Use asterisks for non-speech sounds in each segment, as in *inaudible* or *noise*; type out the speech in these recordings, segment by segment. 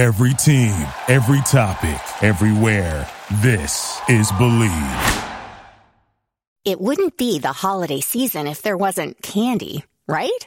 Every team, every topic, everywhere. This is Believe. It wouldn't be the holiday season if there wasn't candy, right?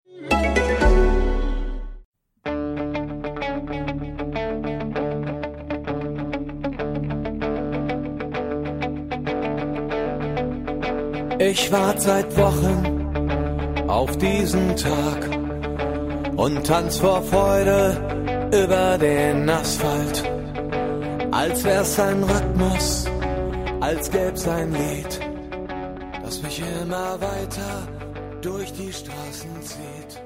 Ich warte seit Wochen auf diesen Tag und tanz vor Freude über den Asphalt. Als wär's ein Rhythmus, als gäb's ein Lied, das mich immer weiter durch die Straßen zieht.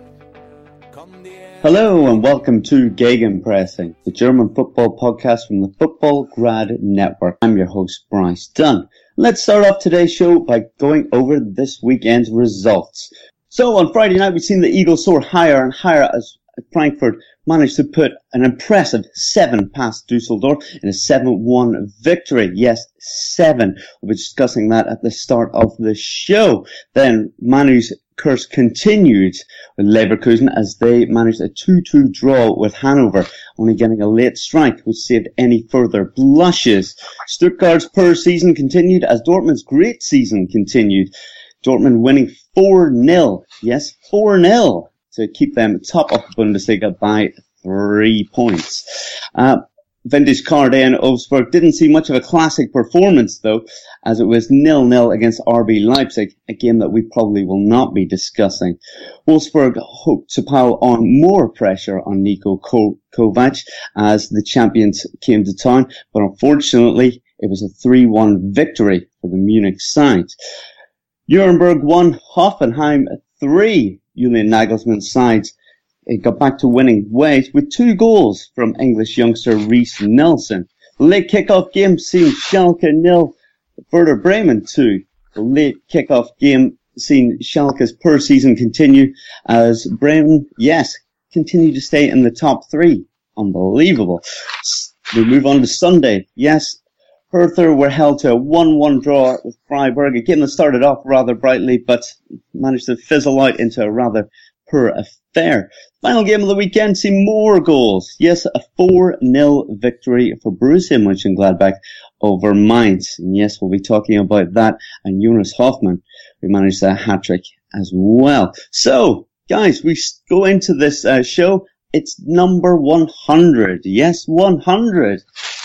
Hello and welcome to Gegenpressing, the German football podcast from the Football Grad Network. I'm your host, Bryce Dunn. Let's start off today's show by going over this weekend's results. So on Friday night, we've seen the Eagles soar higher and higher as Frankfurt managed to put an impressive seven past Dusseldorf in a 7-1 victory. Yes, seven. We'll be discussing that at the start of the show. Then Manu's curse continued with Leverkusen as they managed a 2-2 draw with Hanover, only getting a late strike which saved any further blushes. Stuttgart's poor season continued as Dortmund's great season continued. Dortmund winning 4-0. Yes, 4-0 to keep them top of the Bundesliga by three points. Uh, Vintage Carde and Wolfsburg didn't see much of a classic performance though, as it was nil-nil against RB Leipzig, a game that we probably will not be discussing. Wolfsburg hoped to pile on more pressure on Niko Kovac as the champions came to town, but unfortunately it was a 3-1 victory for the Munich side. Nuremberg won Hoffenheim 3, Julian Nagelsmann's side it got back to winning ways with two goals from English youngster Reiss Nelson. Late kickoff game seen Schalke nil, Werder Bremen two. The late kickoff game seen Schalke's poor season continue as Bremen, yes, continue to stay in the top three. Unbelievable. We move on to Sunday. Yes, Hertha were held to a 1-1 draw with Freiburg, a game that started off rather brightly, but managed to fizzle out into a rather poor affair. Final game of the weekend, see more goals. Yes, a 4-0 victory for Borussia Mönchengladbach over Mainz. And yes, we'll be talking about that and Jonas Hofmann, who managed a hat-trick as well. So, guys, we go into this uh, show. It's number 100. Yes, 100.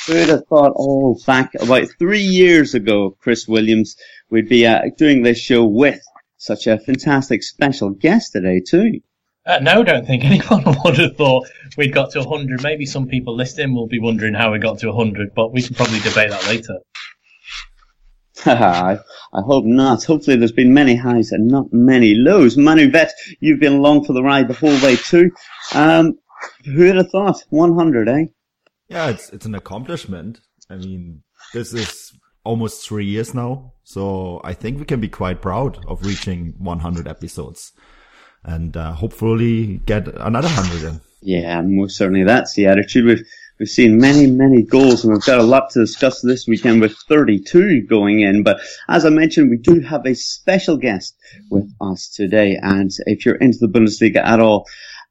Who would have thought, oh, back about three years ago, Chris Williams, we'd be uh, doing this show with such a fantastic special guest today too. Uh, no, don't think *laughs* anyone would have thought we'd got to 100. Maybe some people listening will be wondering how we got to 100, but we can probably debate that later. *laughs* I, I hope not. Hopefully there's been many highs and not many lows. Manu Veth, you've been along for the ride the whole way too. Um, who would have thought? 100, eh? Yeah, it's, it's an accomplishment. I mean, this is almost three years now. So I think we can be quite proud of reaching 100 episodes and uh, hopefully get another 100 in. Yeah, most certainly that's the attitude. We've, we've seen many, many goals and we've got a lot to discuss this weekend with 32 going in. But as I mentioned, we do have a special guest with us today. And if you're into the Bundesliga at all,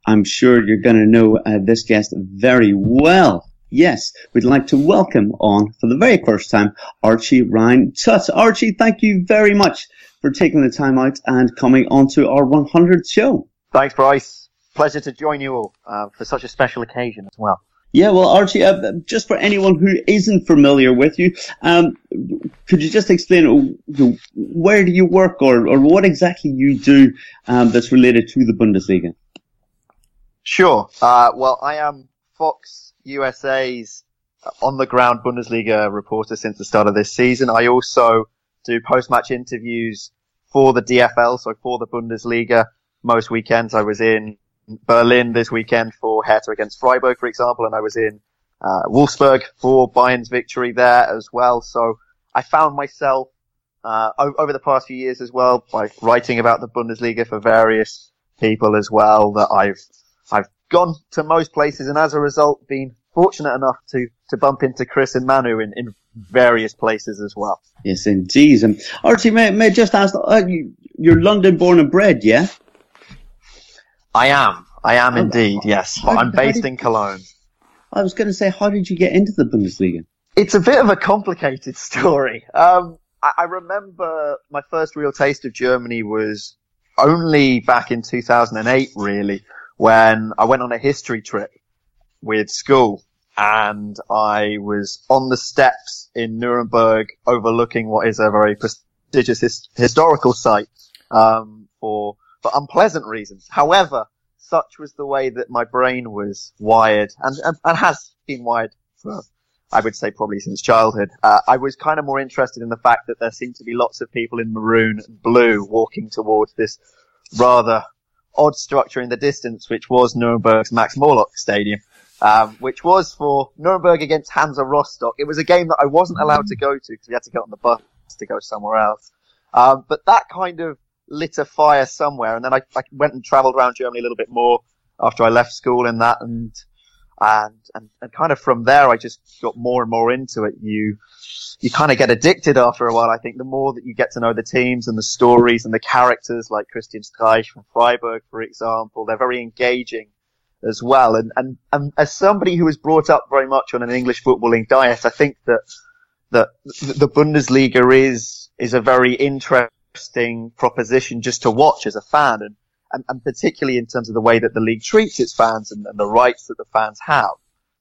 I'm sure you're going to know uh, this guest very well. Yes, we'd like to welcome on for the very first time Archie Rhind-Tutt. Archie, thank you very much for taking the time out and coming onto our 100th show. Thanks, Bryce. Pleasure to join you all uh, for such a special occasion as well. Yeah, well, Archie, uh, just for anyone who isn't familiar with you, um, could you just explain uh, where do you work or, or what exactly you do um, that's related to the Bundesliga? Sure. Uh, well, I am Fox USA's on the ground Bundesliga reporter since the start of this season. I also do post match interviews for the DFL, so for the Bundesliga. Most weekends I was in Berlin this weekend for Hertha against Freiburg, for example, and I was in uh, Wolfsburg for Bayern's victory there as well. So I found myself uh, over the past few years as well by writing about the Bundesliga for various people as well that I've I've gone to most places and as a result been fortunate enough to to bump into Chris and Manu in, in various places as well. Yes, indeed. And Archie, may, may I just ask, uh, you, you're London born and bred, yeah? I am. I am oh, indeed, yes. But I'm based did, in Cologne. I was going to say, how did you get into the Bundesliga? It's a bit of a complicated *laughs* story. Um, I, I remember my first real taste of Germany was only back in 2008, really, when I went on a history trip with school and I was on the steps in Nuremberg overlooking what is a very prestigious his- historical site, um, for, for unpleasant reasons. However, such was the way that my brain was wired and, and, and has been wired for, I would say probably since childhood. Uh, I was kind of more interested in the fact that there seemed to be lots of people in maroon and blue walking towards this rather odd structure in the distance, which was Nuremberg's Max Morlock Stadium. Um, which was for Nuremberg against Hansa Rostock. It was a game that I wasn't allowed to go to because we had to get on the bus to go somewhere else. Um, but that kind of lit a fire somewhere. And then I, I went and traveled around Germany a little bit more after I left school in that. And, and, and, and kind of from there, I just got more and more into it. You, you kind of get addicted after a while. I think the more that you get to know the teams and the stories and the characters like Christian Streich from Freiburg, for example, they're very engaging as well. And, and, and as somebody who was brought up very much on an English footballing diet, I think that, that the Bundesliga is, is a very interesting proposition just to watch as a fan and, and, and particularly in terms of the way that the league treats its fans and, and, the rights that the fans have.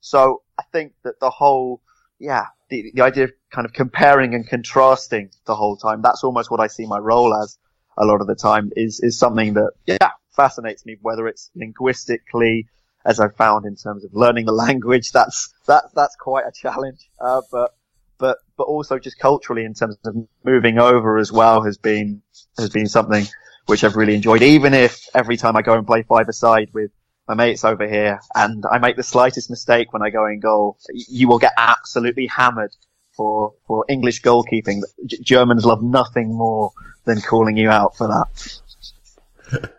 So I think that the whole, yeah, the, the idea of kind of comparing and contrasting the whole time, that's almost what I see my role as a lot of the time is, is something that, yeah, fascinates me, whether it's linguistically, as I found in terms of learning the language, that's, that, that's quite a challenge. Uh, but but but also just culturally in terms of moving over as well has been has been something which I've really enjoyed. Even if every time I go and play five aside with my mates over here and I make the slightest mistake when I go in goal, you will get absolutely hammered for for English goalkeeping. Germans love nothing more than calling you out for that. *laughs*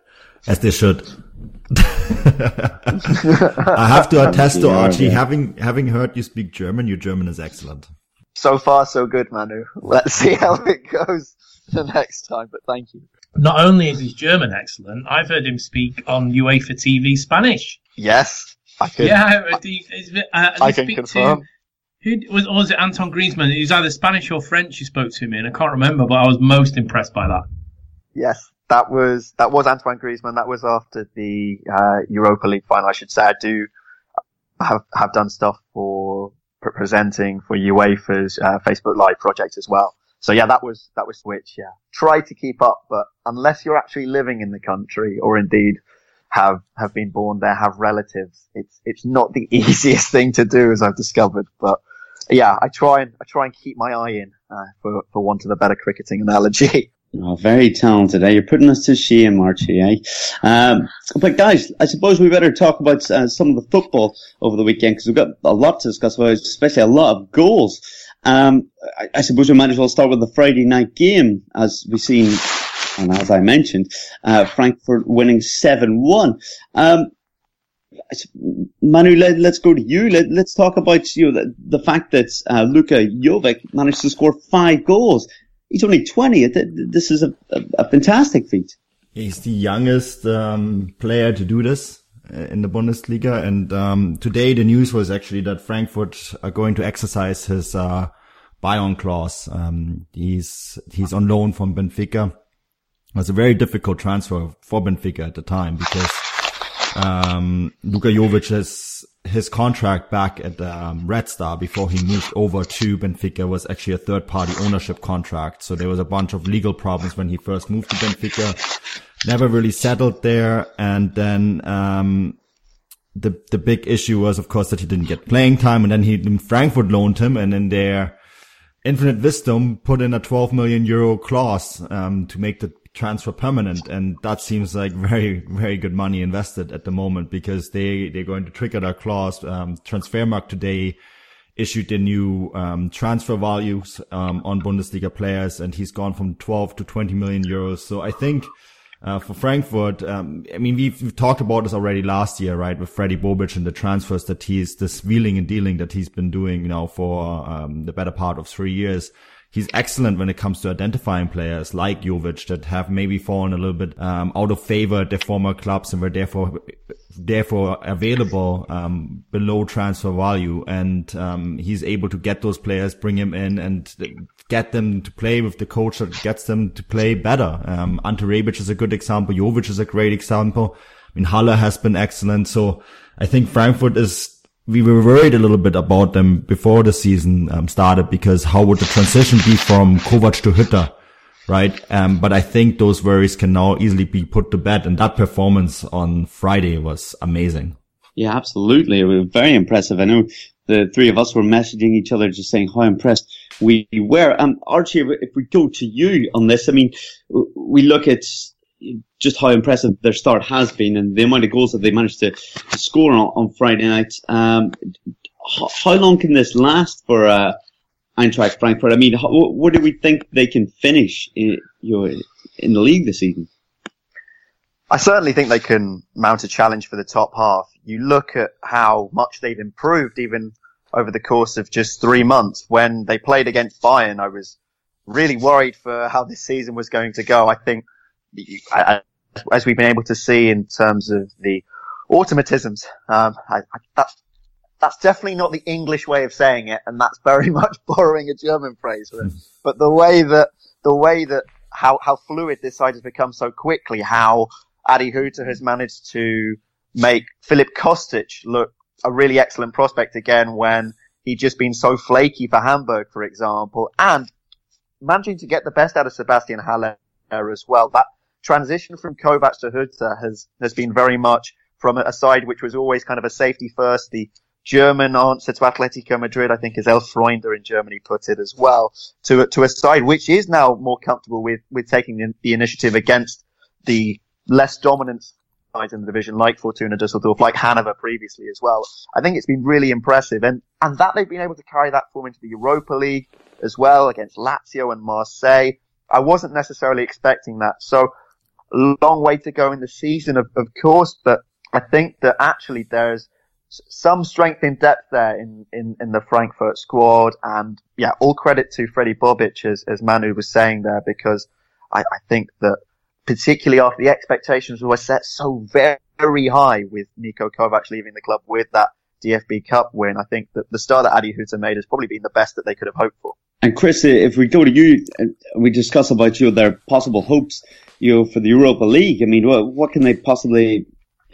As they should. *laughs* I have to attest to Archie, having having heard you speak German, your German is excellent so far so good, Manu. Let's see how it goes the next time. But thank you. Not only is his German excellent, I've heard him speak on UEFA TV Spanish. Yes, I can. Yeah, uh, I can confirm. To, who was, was it? Anton Griezmann. He was either Spanish or French. He spoke to me, and I can't remember, but I was most impressed by that. Yes, that was that was Antoine Griezmann. That was after the uh, Europa League final. I should say I do have have done stuff for presenting for UEFA's uh, Facebook Live project as well. So yeah, that was that was Switch. Yeah, try to keep up, but unless you're actually living in the country or indeed have have been born there, have relatives, it's it's not the *laughs* easiest thing to do, as I've discovered. But yeah, I try and I try and keep my eye in uh, for for want of a better cricketing analogy. *laughs* Oh, very talented. Eh? You're putting us to shame, Archie. Eh? Um, but guys, I suppose we better talk about uh, some of the football over the weekend because we've got a lot to discuss especially a lot of goals. Um, I, I, suppose we might as well start with the Friday night game, as we've seen, and as I mentioned, uh, Frankfurt winning seven one. Um, Manu, let, us go to you. Let, us talk about you know, the, the fact that uh, Luka Jovic managed to score five goals he's only 20. This is a, a, a fantastic feat. He's the youngest um, player to do this uh, in the Bundesliga. And um, today the news was actually that Frankfurt are going to exercise his uh, buy-on clause. Um, he's he's on loan from Benfica. It was a very difficult transfer for Benfica at the time because um, Luka Jovic has his contract back at um, Red Star before he moved over to Benfica was actually a third party ownership contract. So there was a bunch of legal problems when he first moved to Benfica. Never really settled there. And then, um, the, the big issue was, of course, that he didn't get playing time and then he, Frankfurt loaned him and in their infinite wisdom put in a 12 million euro clause, um, to make the transfer permanent. And that seems like very, very good money invested at the moment because they, they're going to trigger that clause. Um, Transfermarkt today issued the new um, transfer values um, on Bundesliga players, and he's gone from 12 to 20 million euros. So I think uh, for Frankfurt, um, I mean, we've, we've, talked about this already last year, right, with Fredi Bobic and the transfers that he's, this wheeling and dealing that he's been doing, you know, for um, the better part of three years he's excellent when it comes to identifying players like Jovic that have maybe fallen a little bit um, out of favor at their former clubs and were therefore therefore available um, below transfer value. And um, he's able to get those players, bring him in, and get them to play with the coach that gets them to play better. Um, Ante Rebic is a good example. Jovic is a great example. I mean, Haller has been excellent. So I think Frankfurt is we were worried a little bit about them before the season um, started because how would the transition be from Kovac to Hütter, right? Um, but I think those worries can now easily be put to bed, and that performance on Friday was amazing. Yeah, absolutely. It was very impressive. I know the three of us were messaging each other, just saying how impressed we were. Um, Archie, if we go to you on this, I mean, we look at just how impressive their start has been and the amount of goals that they managed to, to score on, on, Friday night. Um, how, how, long can this last for uh, Eintracht Frankfurt? I mean, how, what do we think they can finish in, you know, in the league this season? I certainly think they can mount a challenge for the top half. You look at how much they've improved even over the course of just three months. When they played against Bayern, I was really worried for how this season was going to go. I think as we've been able to see in terms of the automatisms, um, I, I, that's that's definitely not the English way of saying it, and that's very *laughs* much borrowing a German phrase. But, but the way that the way that how how fluid this side has become so quickly, how Adi Hütter has managed to make Filip Kostic look a really excellent prospect again when he'd just been so flaky for Hamburg, for example, and managing to get the best out of Sebastian Haller as well. That transition from Kovac to Hütter has, has been very much from a side which was always kind of a safety first. The German answer to Atletico Madrid, I think, as Elf in Germany put it as well, to, to a side which is now more comfortable with, with taking the, the initiative against the less dominant sides in the division, like Fortuna Düsseldorf, like Hanover previously as well. I think it's been really impressive, and and that they've been able to carry that form into the Europa League as well against Lazio and Marseille. I wasn't necessarily expecting that, so long way to go in the season, of, of course, but I think that actually there's some strength in depth there in, in, in the Frankfurt squad. And yeah, all credit to Fredi Bobic, as, as Manu was saying there, because I, I think that particularly after the expectations were set so very, very high with Niko Kovac leaving the club with that DFB Cup win, I think that the start that Adi Hütter made has probably been the best that they could have hoped for. And Chris, if we go to you, we discuss about you their possible hopes you know, for the Europa League. I mean, what, what can they possibly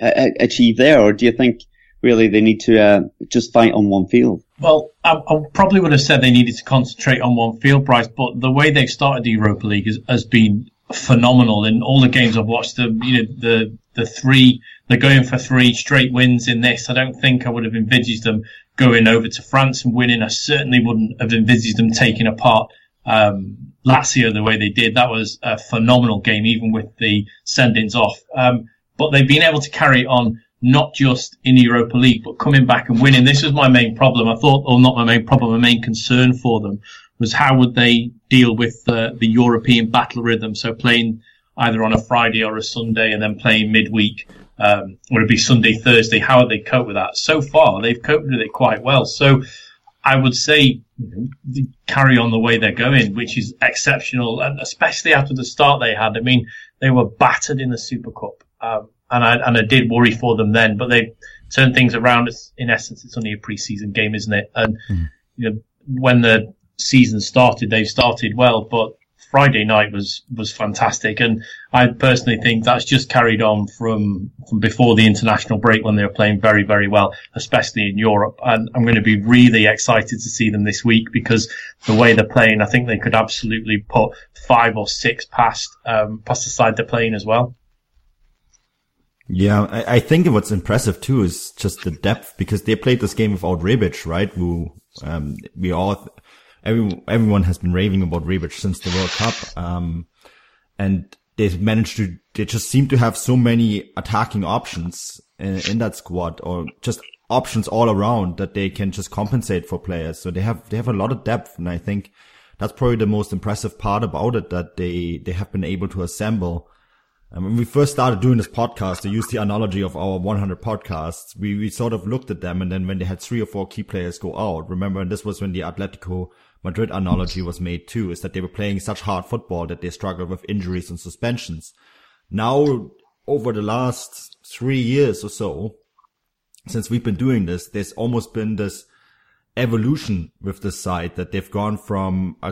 uh, achieve there? Or do you think really they need to uh, just fight on one field? Well, I, I, probably would have said they needed to concentrate on one field, Bryce, but the way they've started the Europa League has, has been phenomenal. In all the games I've watched, the, you know, the, the three, they're going for three straight wins in this. I don't think I would have envisaged them going over to France and winning. I certainly wouldn't have envisaged them taking apart um, Lazio the way they did. That was a phenomenal game, even with the sendings off. Um, but they've been able to carry on not just in the Europa League, but coming back and winning. This was my main problem. I thought, or not my main problem, my main concern for them was how would they deal with the, the European battle rhythm? So playing either on a Friday or a Sunday and then playing midweek, um, or it'd be Sunday, Thursday. How would they cope with that? So far, they've coped with it quite well. So I would say carry on the way they're going, which is exceptional, and especially after the start they had. I mean, they were battered in the Super Cup, um, and I and I did worry for them then, but they turned things around. In essence, it's only a preseason game, isn't it? And mm. you know, when the season started, they started well, but Friday night was was fantastic, and I personally think that's just carried on from from before the international break when they were playing very very well, especially in Europe. And I'm going to be really excited to see them this week because the way they're playing, I think they could absolutely put five or six past um, past the side they're playing as well. Yeah, I, I think what's impressive too is just the depth because they played this game without Rebic, right? Who um, we all every, everyone has been raving about Rebic since the World Cup. Um, and they managed to, they just seem to have so many attacking options in, in that squad or just options all around that they can just compensate for players. So they have, they have a lot of depth. And I think that's probably the most impressive part about it that they, they have been able to assemble. And when we first started doing this podcast, to use the analogy of our 100 podcasts, we, we sort of looked at them. And then when they had three or four key players go out, remember, and this was when the Atletico Madrid analogy was made too, is that they were playing such hard football that they struggled with injuries and suspensions. Now, over the last three years or so, since we've been doing this, there's almost been this evolution with the side that they've gone from a,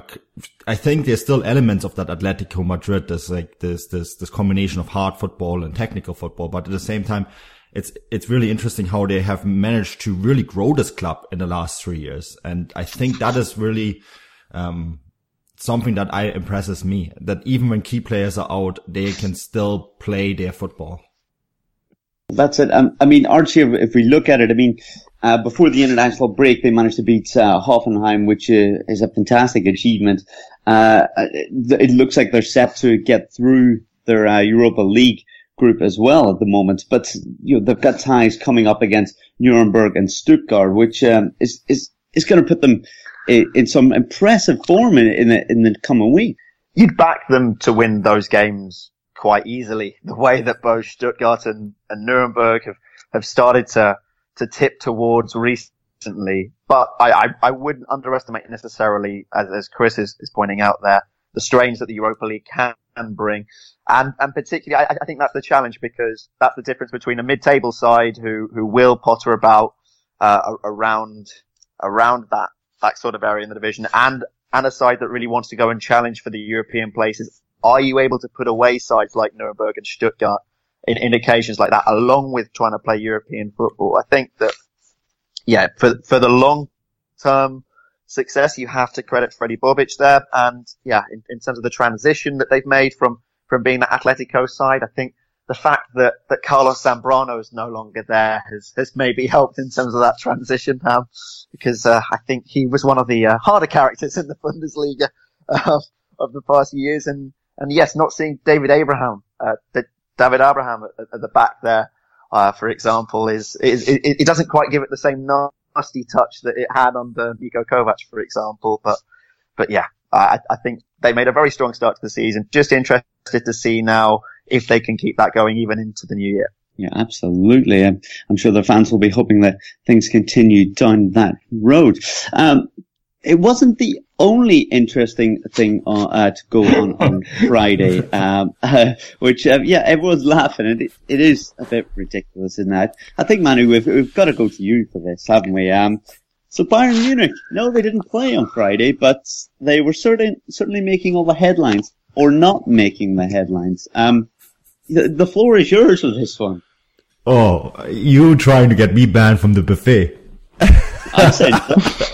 I think there's still elements of that Atletico Madrid. There's like this, this, this combination of hard football and technical football. But at the same time, it's, it's really interesting how they have managed to really grow this club in the last three years. And I think that is really, um, something that I impresses me that even when key players are out, they can still play their football. That's it. Um, I mean, Archie, if we look at it, I mean, uh, before the international break, they managed to beat uh, Hoffenheim, which uh, is a fantastic achievement. Uh, it looks like they're set to get through their uh, Europa League group as well at the moment. But you know, they've got ties coming up against Nuremberg and Stuttgart, which um, is is is going to put them in, in, some impressive form in in the, in the coming week. You'd back them to win those games quite easily. The way that both Stuttgart and, and Nuremberg have, have started to, to tip towards recently. But I, I, I wouldn't underestimate necessarily, as, as Chris is, is pointing out there, the strains that the Europa League can bring. And, and particularly, I, I think that's the challenge because that's the difference between a mid-table side who, who will potter about, uh, around, around that, that sort of area in the division and, and a side that really wants to go and challenge for the European places are you able to put away sides like Nuremberg and Stuttgart in, in occasions like that, along with trying to play European football? I think that, yeah, for, for the long term success, you have to credit Fredi Bobic there. And yeah, in, in terms of the transition that they've made from, from being the Atletico side, I think the fact that, that Carlos Zambrano is no longer there has, has maybe *laughs* helped in terms of that transition, um, because, uh, I think he was one of the, uh, harder characters in the *laughs* Bundesliga, uh, of the past years. And, and yes, not seeing David Abraham, uh, David Abraham at, at, the back there, uh, for example, is, is it, it, doesn't quite give it the same nasty touch that it had under Niko Kovac, for example. But, but yeah, I, I think they made a very strong start to the season. Just interested to see now if they can keep that going even into the new year. Yeah, absolutely. I'm, I'm, sure the fans will be hoping that things continue down that road. Um, it wasn't the only interesting thing uh, uh, to go on *laughs* on Friday, um, uh, *laughs* which uh, yeah, everyone's laughing, and it, it is a bit ridiculous in that. I think Manu, we've we've got to go to you for this, haven't we? Um, so Bayern Munich, no, they didn't play on Friday, but they were certain, certainly making all the headlines, or not making the headlines. Um, the, the floor is yours for this one. Oh, you trying to get me banned from the buffet? I said. *laughs*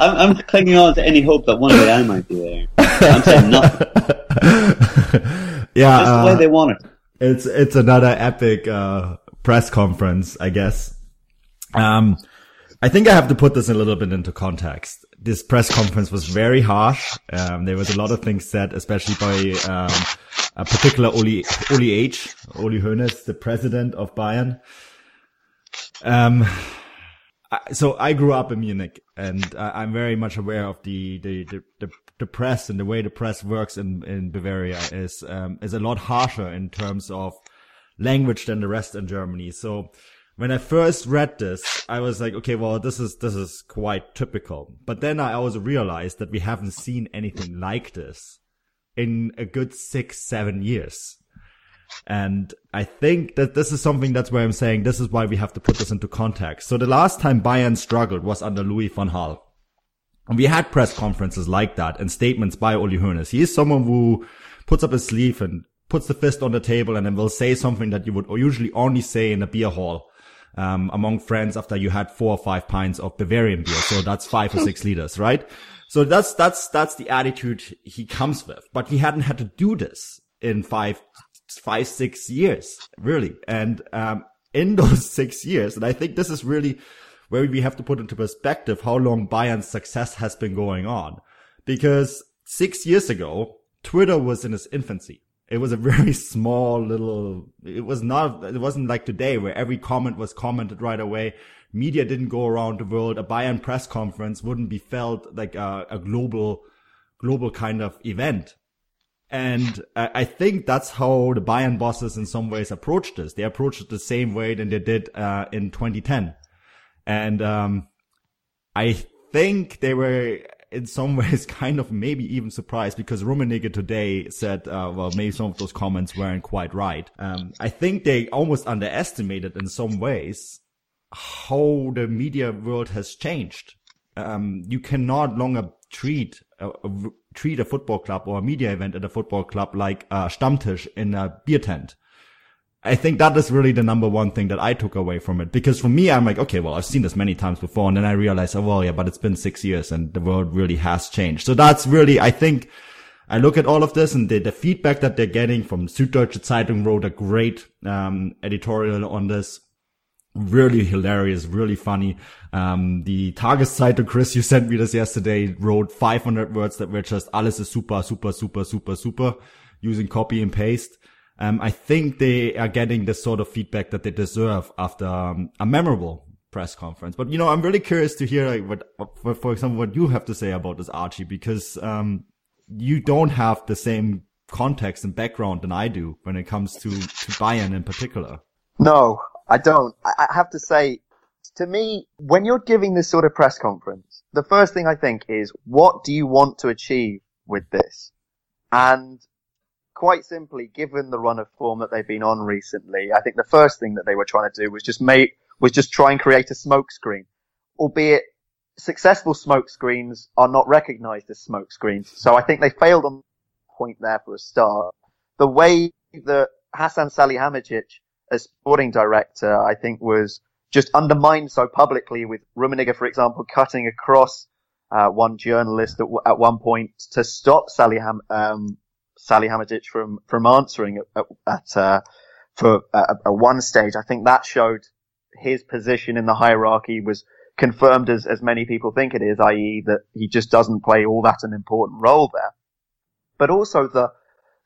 I'm, I'm, clinging on to any hope that one day I might be there. I'm saying nothing. *laughs* yeah, just the way uh, they want it. It's it's another epic uh, press conference, I guess. Um, I think I have to put this a little bit into context. This press conference was very harsh. Um, there was a lot of things said, especially by um, a particular Oli Oli H, Uli Hoeneß, the president of Bayern. Um, so I grew up in Munich, and I'm very much aware of the, the the, the the press and the way the press works in in Bavaria is um, is a lot harsher in terms of language than the rest in Germany. So when I first read this, I was like, okay, well, this is this is quite typical. But then I also realized that we haven't seen anything like this in a good six seven years. And I think that this is something that's where I'm saying this is why we have to put this into context. So the last time Bayern struggled was under Louis van Gaal. And we had press conferences like that and statements by Uli Hoeneß. He is someone who puts up his sleeve and puts the fist on the table and then will say something that you would usually only say in a beer hall. Um, among friends after you had four or five pints of Bavarian beer. So that's five or six *laughs* liters, right? So that's, that's, that's the attitude he comes with, but he hadn't had to do this in five five, six years, really. And, um, in *laughs* those six years, and I think this is really where we have to put into perspective how long Bayern's success has been going on. Because six years ago, Twitter was in its infancy. It was a *laughs* very small little, it was not, it wasn't like today where every comment was commented right away. Media didn't go around the world. A Bayern press conference wouldn't be felt like a, a global, global kind of event. And I think that's how the Bayern bosses in some ways approached this. They approached it the same way than they did uh, in 2010. And um, I think they were in some *laughs* ways kind of maybe even surprised because Rummenigge today said, uh, well, maybe some of those comments weren't quite right. Um, I think they almost underestimated in some ways how the media world has changed. Um, you cannot longer treat a, a, treat a football club or a media event at a football club like a Stammtisch in a beer tent. I think that is really the number one thing that I took away from it. Because for me, I'm like, okay, well, I've seen this many times before. And then I realized, oh, well, yeah, but it's been six years and the world really has changed. So that's really, I think, I look at all of this and the, the feedback that they're getting from Süddeutsche Zeitung wrote a great, um, editorial on this. Really hilarious, really funny. Um, the Tageszeitung, Chris, you sent me this yesterday, wrote 500 words that were just alles ist super, super, super, super, super using copy and paste. Um, I think they are getting the sort of feedback that they deserve after um, a memorable press conference. But you know, I'm really curious to hear like, what, for, for example, what you have to say about this, Archie, because um, you don't have the same context and background than I do when it comes to, to Bayern in particular. No, I don't. I have to say, to me, when you're giving this sort of press conference, the first thing I think is, what do you want to achieve with this? And quite simply, given the run of form that they've been on recently, I think the first thing that they were trying to do was just make, was just try and create a smokescreen. Albeit successful smokescreens are not recognized as smokescreens. So I think they failed on point there for a start. The way that Hassan Salihamidzic as sporting director, I think was just undermined so publicly with Rummenigge, for example, cutting across uh, one journalist at, at, one point to stop Saliham, um, Salihamidzic from from answering at, at uh, for at, at one stage. I think that showed his position in the hierarchy was confirmed as as many people think it is, i.e., that he just doesn't play all that an important role there. But also the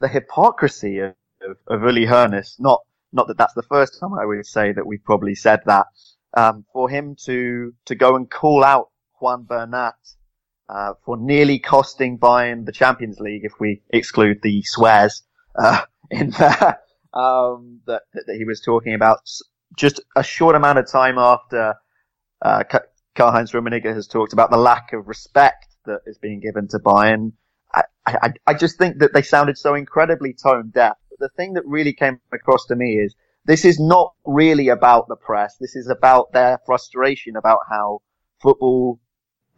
the hypocrisy of, of, of Uli Hoeneß, not not that that's the first time I would say that we've probably said that. Um, for him to to go and call out Juan Bernat uh, for nearly costing Bayern the Champions League if we exclude the swears uh, *laughs* in there um, that, that he was talking about. Just a short amount of time after uh, Karl-Heinz Rummenigge has talked about the lack of respect that is being given to Bayern. I, I, I just think that they sounded so incredibly tone deaf. The thing that really came across to me is this is not really about the press. This is about their frustration about how football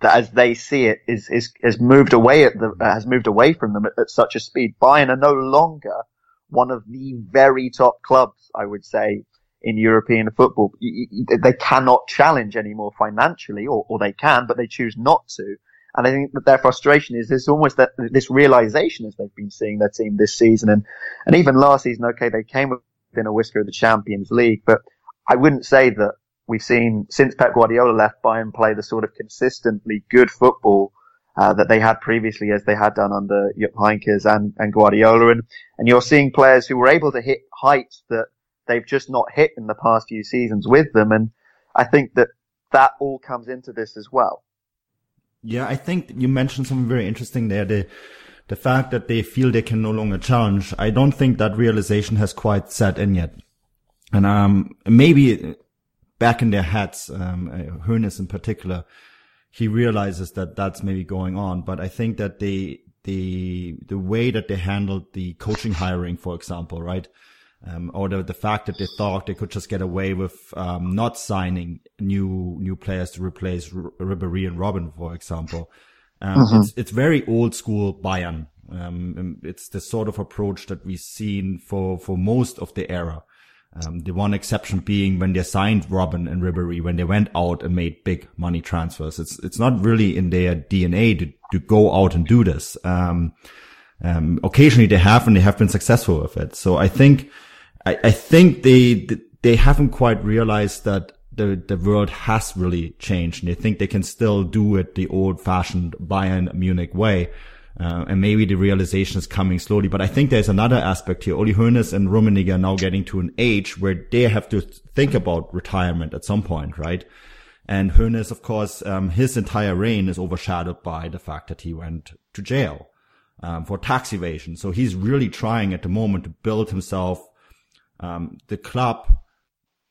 as they see it is, is, has moved away at the, has moved away from them at, at such a speed. Bayern are no longer one of the very top clubs, I would say, in European football. They cannot challenge anymore financially, or, or they can, but they choose not to. And I think that their frustration is this almost that this realization as they've been seeing their team this season and, and even last season, okay, they came within a whisker of the Champions League, but I wouldn't say that we've seen since Pep Guardiola left Bayern play the sort of consistently good football uh, that they had previously as they had done under Jupp Heynckes and, and Guardiola. And, and you're seeing players who were able to hit heights that they've just not hit in the past few seasons with them. And I think that that all comes into this as well. Yeah, I think you mentioned something very interesting there. The, the fact that they feel they can no longer challenge. I don't think that realization has quite set in yet. And, um, maybe back in their heads, um, uh, in particular, he realizes that that's maybe going on. But I think that they, the, the way that they handled the coaching hiring, for example, right? Um, or the, the fact that they thought they could just get away with, um, not signing new, new players to replace R- Ribéry and Robben, for example. Um, mm-hmm. it's, it's very old school Bayern. Um, it's the sort of approach that we've seen for, for most of the era. Um, the one exception being when they signed Robben and Ribéry, when they went out and made big money transfers. It's, it's not really in their DNA to, to go out and do this. Um, um, occasionally they have and they have been successful with it. So I think, I, I think they, they haven't quite realized that the, the world has really changed and they think they can still do it the old fashioned Bayern Munich way. Uh, and maybe the realization is coming slowly. But I think there's another aspect here. Uli Hoeneß and Rummenigge are now getting to an age where they have to think about retirement at some point, right? And Hoeneß, of course, um, his entire reign is overshadowed by the fact that he went to jail um, for tax evasion. So he's really trying at the moment to build himself um, the club,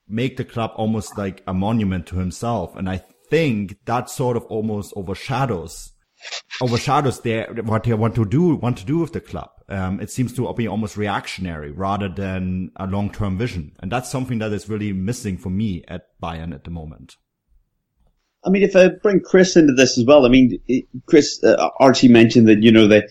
make the club almost like a monument to himself. And I think that sort of almost overshadows overshadows their what they want to do want to do with the club. Um, it seems to be almost reactionary rather than a long term vision, and that's something that is really missing for me at Bayern at the moment. I mean, if I bring Chris into this as well, I mean, Chris uh, Archie mentioned that you know the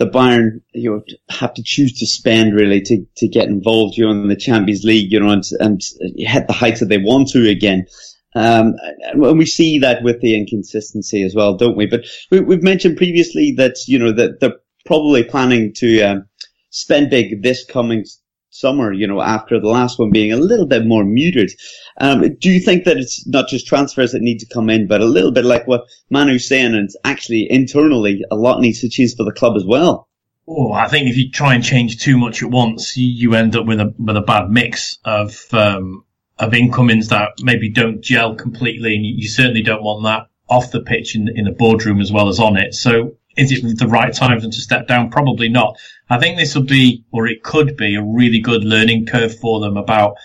the Bayern you have to choose to spend really to to get involved you know in the Champions League, you know, and and hit the heights that they want to again. Um, and we see that with the inconsistency as well, don't we? But we, have mentioned previously that, you know, that they're probably planning to, um, spend big this coming summer, you know, after the last one being a little bit more muted. Um, do you think that it's not just transfers that need to come in, but a little bit like what Manu's saying, and actually internally a lot needs to change for the club as well? Oh, I think if you try and change too much at once, you end up with a with a bad mix of um, of incomings that maybe don't gel completely, and you, certainly don't want that off the pitch in, in the boardroom as well as on it. So is it the right time for them to step down? Probably not. I think this will be, or it could be, a really good learning curve for them about,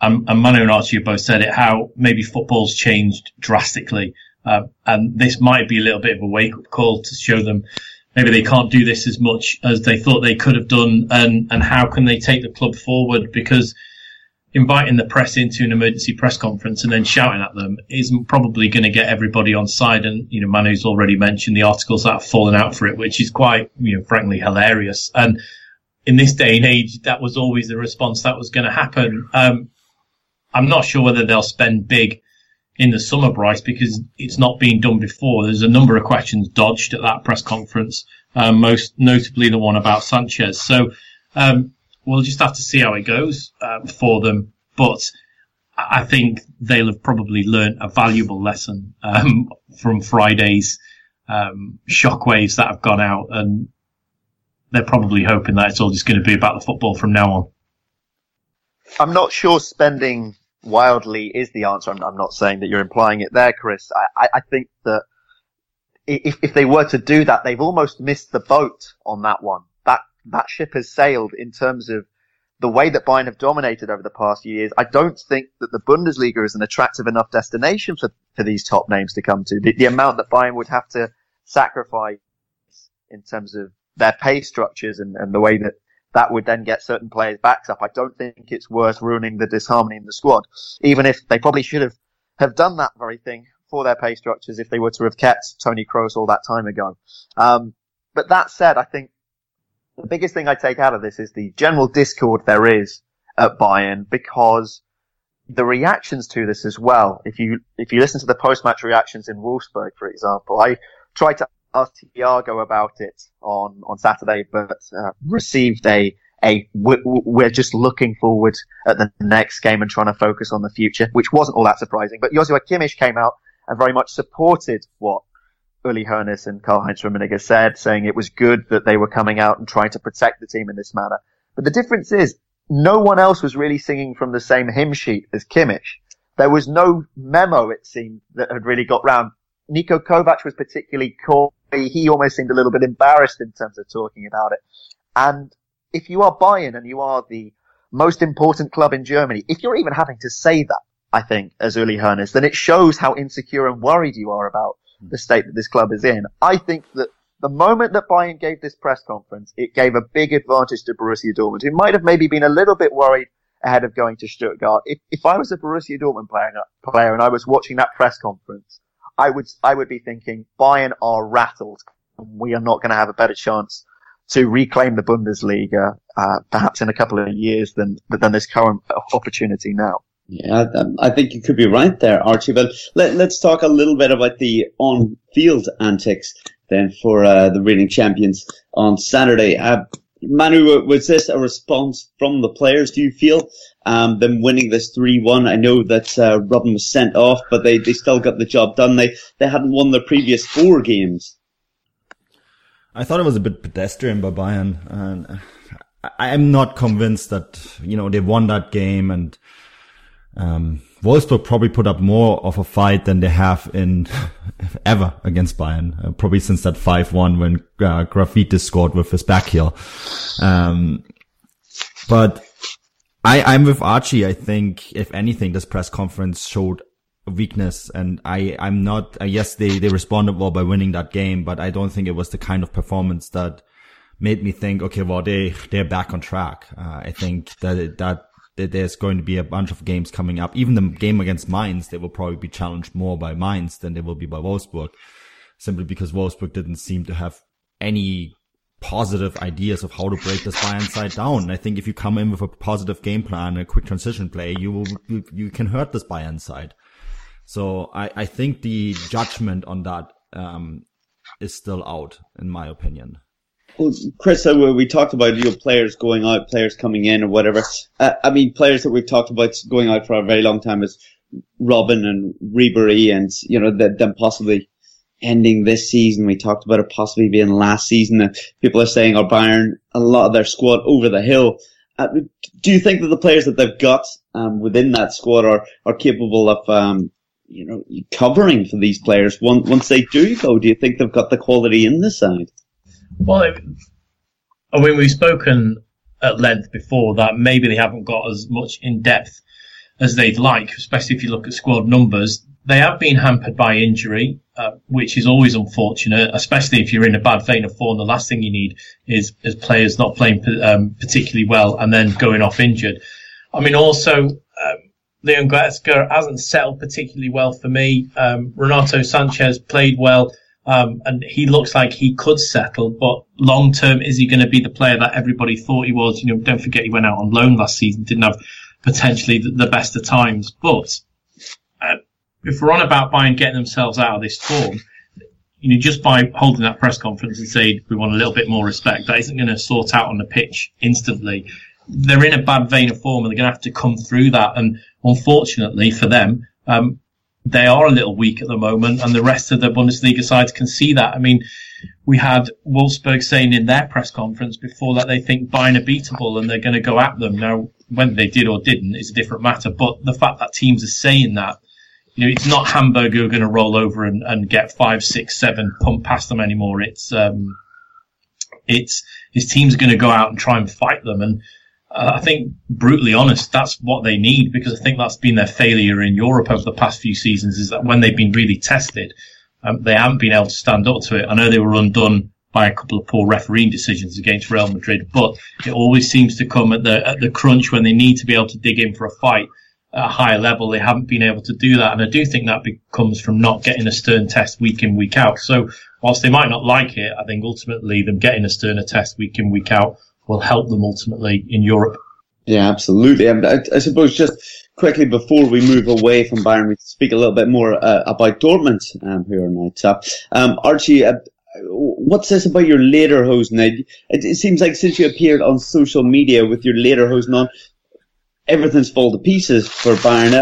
um, and Manu and Archie both said it, how maybe football's changed drastically. Uh, and this might be a little bit of a wake up call to show them maybe they can't do this as much as they thought they could have done and, and how can they take the club forward because inviting the press into an emergency press conference and then shouting at them isn't probably going to get everybody on side. And, you know, Manu's already mentioned the articles that have fallen out for it, which is quite, you know, frankly hilarious. And in this day and age, that was always the response that was going to happen. Um, I'm not sure whether they'll spend big in the summer, Bryce, because it's not been done before. There's a number of questions dodged at that press conference, um, most notably the one about Sanchez. So, um, we'll just have to see how it goes uh, for them. But I think they'll have probably learned a valuable lesson um, from Friday's um, shockwaves that have gone out, and they're probably hoping that it's all just going to be about the football from now on. I'm not sure spending wildly is the answer. I'm, I'm not saying that you're implying it there, Chris. I, I, think that if, if they were to do that, they've almost missed the boat on that one that ship has sailed in terms of the way that Bayern have dominated over the past few years. I don't think that the Bundesliga is an attractive enough destination for, for these top names to come to. The, the amount that Bayern would have to sacrifice in terms of their pay structures and, and the way that that would then get certain players backed up. I don't think it's worth ruining the disharmony in the squad, even if they probably should have, have done that very thing for their pay structures if they were to have kept Tony Kroos all that time ago. Um, but that said, I think the biggest thing I take out of this is the general discord there is at Bayern because the reactions to this as well. If you if you listen to the post match reactions in Wolfsburg, for example, I tried to ask Thiago about it on on Saturday, but uh, received a a we're just looking forward at the next game and trying to focus on the future, which wasn't all that surprising. But Joshua Kimmich came out and very much supported what Uli Hoeneß and Karl-Heinz Rummenigge said, saying it was good that they were coming out and trying to protect the team in this manner. But the difference is, no one else was really singing from the same hymn sheet as Kimmich. There was no memo, it seemed, that had really got round. Niko Kovac was particularly coy. He almost seemed a little bit embarrassed in terms of talking about it. And if you are Bayern and you are the most important club in Germany, if you're even having to say that, I think, as Uli Hoeneß, then it shows how insecure and worried you are about the state that this club is in. I think that the moment that Bayern gave this press conference, it gave a big advantage to Borussia Dortmund, who might have maybe been a little bit worried ahead of going to Stuttgart. If, if I was a Borussia Dortmund player, player and I was watching that press conference, I would, I would be thinking Bayern are rattled and we are not going to have a better chance to reclaim the Bundesliga, uh, perhaps in a couple of years than, than this current opportunity now. Yeah, I think you could be right there, Archie. But let, us talk a little bit about the on-field antics then for uh, the reigning champions on Saturday. Uh, Manu, was this a response from the players? Do you feel um, them winning this three-one? I know that uh, Robben was sent off, but they, they still got the job done. They they hadn't won their previous four games. I thought it was a bit pedestrian by Bayern, and I, am not convinced that you know they won that game and. Um, Wolfsburg probably put up more of a fight than they have in *laughs* ever against Bayern, uh, probably since that 5-1 when uh, Grafite scored with his back heel. Um, but I, I'm with Archie. I think if anything, this press conference showed weakness and I, I'm not, uh, yes, they, they responded well by winning that game, but I don't think it was the kind of performance that made me think, okay, well, they, they're back on track. Uh, I think that, that that there's going to be a bunch of games coming up. Even the game against Mainz, they will probably be challenged more by Mainz than they will be by Wolfsburg, simply because Wolfsburg didn't seem to have any positive ideas of how to break this Bayern side down. I think if you come in with a positive game plan, a quick transition play, you will, you, you can hurt this Bayern side. So I, I think the judgment on that, um, is still out, in my opinion. Well, Chris, uh, we talked about your players going out, players coming in, or whatever. Uh, I mean, players that we've talked about going out for a very long time is Robben and Ribery, and you know them possibly ending this season. We talked about it possibly being last season. Uh, people are saying are Bayern a lot of their squad over the hill. Uh, do you think that the players that they've got um, within that squad are are capable of um, you know covering for these players once once they do go? Do you think they've got the quality in the side? Well, I mean, we've spoken at length before that maybe they haven't got as much in depth as they'd like, especially if you look at squad numbers. They have been hampered by injury, uh, which is always unfortunate, especially if you're in a bad vein of form. The last thing you need is, is players not playing um, particularly well and then going off injured. I mean, also, um, Leon Goretzka hasn't settled particularly well for me. Um, Renato Sanches played well um, and he looks like he could settle, but long term, is he going to be the player that everybody thought he was? You know, don't forget he went out on loan last season, didn't have potentially the, the best of times. But uh, if we're on about Bayern getting themselves out of this form, you know, just by holding that press conference and saying we want a little bit more respect, that isn't going to sort out on the pitch instantly. They're in a bad vein of form and they're going to have to come through that. And unfortunately for them, um, they are a little weak at the moment, and the rest of the Bundesliga sides can see that. I mean, we had Wolfsburg saying in their press conference before that they think Bayern are beatable and they're going to go at them. Now, whether they did or didn't is a different matter, but the fact that teams are saying that, you know, it's not Hamburg who are going to roll over and, and get five, six, seven pumped past them anymore. It's, um, it's, his teams going to go out and try and fight them. And uh, I think brutally honest, that's what they need because I think that's been their failure in Europe over the past few seasons is that when they've been really tested, um, they haven't been able to stand up to it. I know they were undone by a couple of poor refereeing decisions against Real Madrid, but it always seems to come at the at the crunch when they need to be able to dig in for a fight at a higher level. They haven't been able to do that, and I do think that comes from not getting a stern test week in week out. So whilst they might not like it, I think ultimately them getting a sterner test week in week out will help them ultimately in Europe. Yeah, absolutely. And I, I suppose just quickly before we move away from Bayern, we speak a little bit more uh, about Dortmund, um, who are now top. Um, Archie, uh, what's this about your later lederhosen? It, it seems like since you appeared on social media with your later lederhosen on, everything's fallen to pieces for Bayern.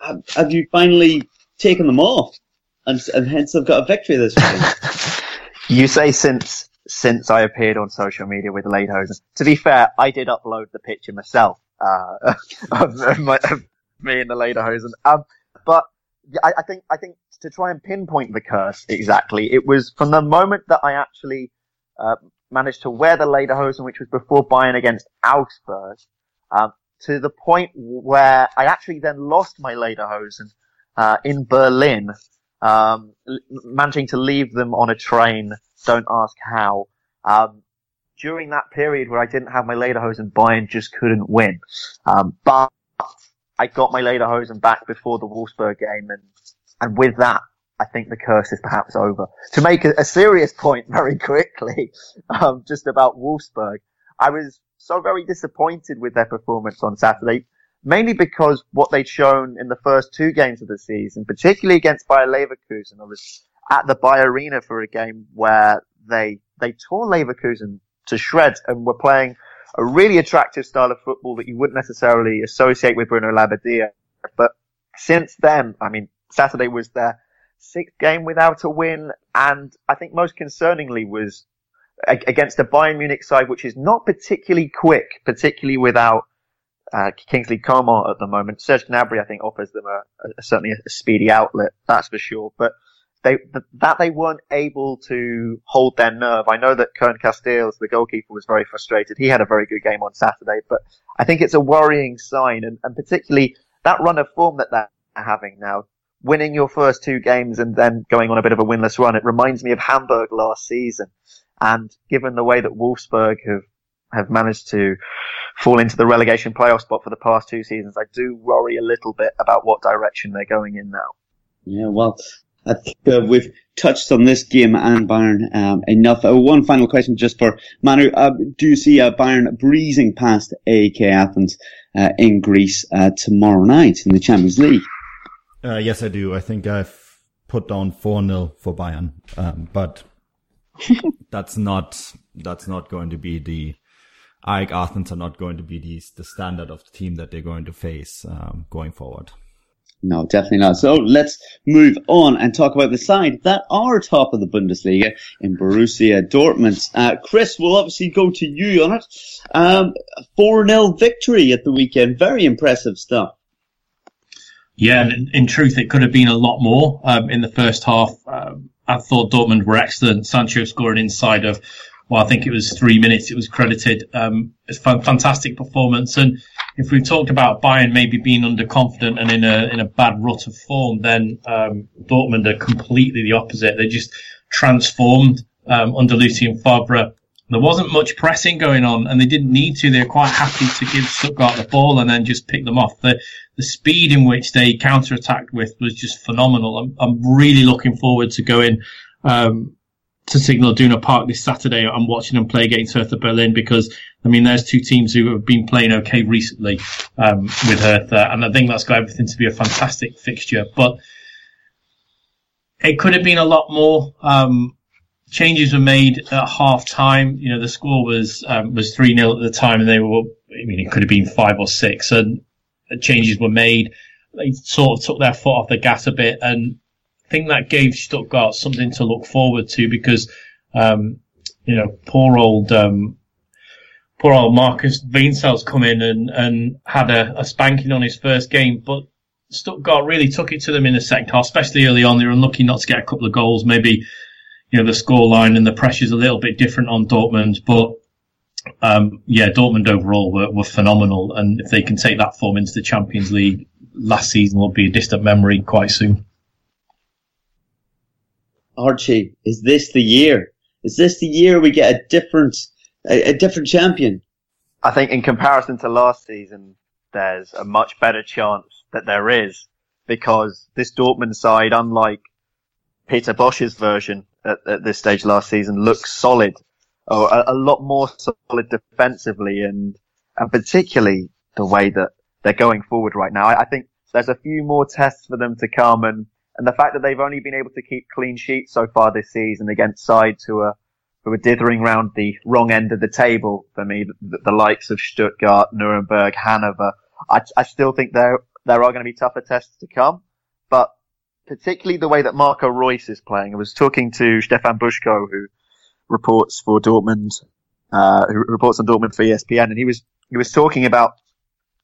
Have, have you finally taken them off? And, and hence have got a victory this week? *laughs* you say since since I appeared on social media with Lederhosen. To be fair, I did upload the picture myself uh, *laughs* of, of, my, of, me and the Lederhosen. Um, but I, I, think I think to try and pinpoint the curse exactly, it was from the moment that I actually uh, managed to wear the Lederhosen, which was before Bayern against Augsburg, um, to the point where I actually then lost my Lederhosen uh, in Berlin, um, managing to leave them on a train don't ask how. Um, during that period where I didn't have my Lederhosen, Bayern just couldn't win. Um, but I got my Lederhosen back before the Wolfsburg game, and and with that, I think the curse is perhaps over. To make a, a serious point *laughs* very quickly, um, just about Wolfsburg, I was so very disappointed with their performance on Saturday, mainly because what they'd shown in the first two games of the season, particularly against Bayer Leverkusen, I was at the Bayer Arena for a game where they they tore Leverkusen to shreds and were playing a really attractive style of football that you wouldn't necessarily associate with Bruno Labbadia. But since then, I mean, Saturday was their sixth game without a win, and I think most concerningly was against a Bayern Munich side which is not particularly quick, particularly without uh, Kingsley Coman at the moment. Serge Gnabry, I think, offers them a, a certainly a, speedy outlet, that's for sure. But they that they weren't able to hold their nerve. I know that Koen Casteels, the goalkeeper, was very frustrated. He had a very good game on Saturday, but I think it's a worrying sign, and, and particularly that run of form that they're having now. Winning your first two games and then going on a bit of a winless run. It reminds me of Hamburg last season. And given the way that Wolfsburg have, have managed to fall into the relegation playoff spot for the past two seasons, I do worry a little bit about what direction they're going in now. Yeah, well, I think uh, we've touched on this game and Bayern um, enough. Uh, one final question just for Manu. Uh, do you see uh, Bayern breezing past AEK Athens uh, in Greece uh, tomorrow night in the Champions League? yes, I do. I think I've put down 4-0 for Bayern. Um, but *laughs* that's not, that's not going to be the, AEK Athens are not going to be the, the standard of the team that they're going to face um, going forward. No, definitely not. So let's move on and talk about the side that are top of the Bundesliga in Borussia Dortmund. Uh, Chris, we'll obviously go to you on it. Um, 4-0 victory at the weekend. Very impressive stuff. Yeah, in, in truth, it could have been a lot more um, in the first half. Um, I thought Dortmund were excellent. Sancho scoring inside of, well, I think it was three minutes. It was credited. Um, it's a fantastic performance. And if we've talked about Bayern maybe being underconfident and in a in a bad rut of form, then um, Dortmund are completely the opposite. They just transformed um, under Lucien Favre. There wasn't much pressing going on, and they didn't need to. They were quite happy to give Stuttgart the ball and then just pick them off. The the speed in which they counter-attacked with was just phenomenal. I'm, I'm really looking forward to going um, to Signal Iduna Park this Saturday and watching them play against Hertha Berlin because I mean there's two teams who have been playing okay recently um, with Hertha, and I think that's got everything to be a fantastic fixture. But it could have been a lot more. Um, changes were made at half time. You know, the score was um, was three 0 at the time, and they were. I mean, it could have been five or six, and changes were made. They sort of took their foot off the gas a bit, and think that gave Stuttgart something to look forward to because, um, you know, poor old, um, poor old Markus Weinzierl's come in and, and had a, a, spanking on his first game, but Stuttgart really took it to them in the second half, especially early on. They were unlucky not to get a couple of goals. Maybe, you know, the scoreline and the pressure's a little bit different on Dortmund, but um, yeah, Dortmund overall were, were phenomenal, and if they can take that form into the Champions League, last season will be a distant memory quite soon. Archie, is this the year? Is this the year we get a different, a, a different champion? I think in comparison to last season, there's a much better chance that there is because this Dortmund side, unlike Peter Bosz's version at, at this stage last season, looks solid oh, a, a, lot more solid defensively and, and particularly the way that they're going forward right now. I, I think there's a few more tests for them to come and, and the fact that they've only been able to keep clean sheets so far this season against sides who are, who are dithering round the wrong end of the table for me, the, the likes of Stuttgart, Nuremberg, Hanover. I, I still think there, there are going to be tougher tests to come, but particularly the way that Marco Reus is playing. I was talking to Stefan Buschko, who reports for Dortmund, uh, who reports on Dortmund for ESPN, and he was he was talking about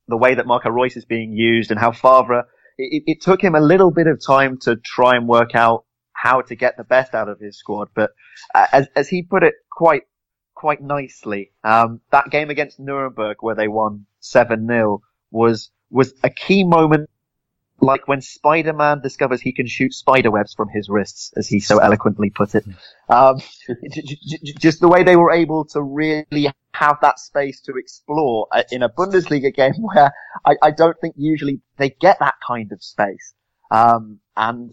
the way that Marco Reus is being used and how Favre. It, it, took him a little bit of time to try and work out how to get the best out of his squad, but uh, as as he put it quite quite nicely, um, that game against Nuremberg where they won seven 0 was was a key moment like when Spider-Man discovers he can shoot spider webs from his wrists, as he so eloquently put it. Um, just the way they were able to really have that space to explore uh, in a Bundesliga game *laughs* where I, I don't think usually they get that kind of space. Um, and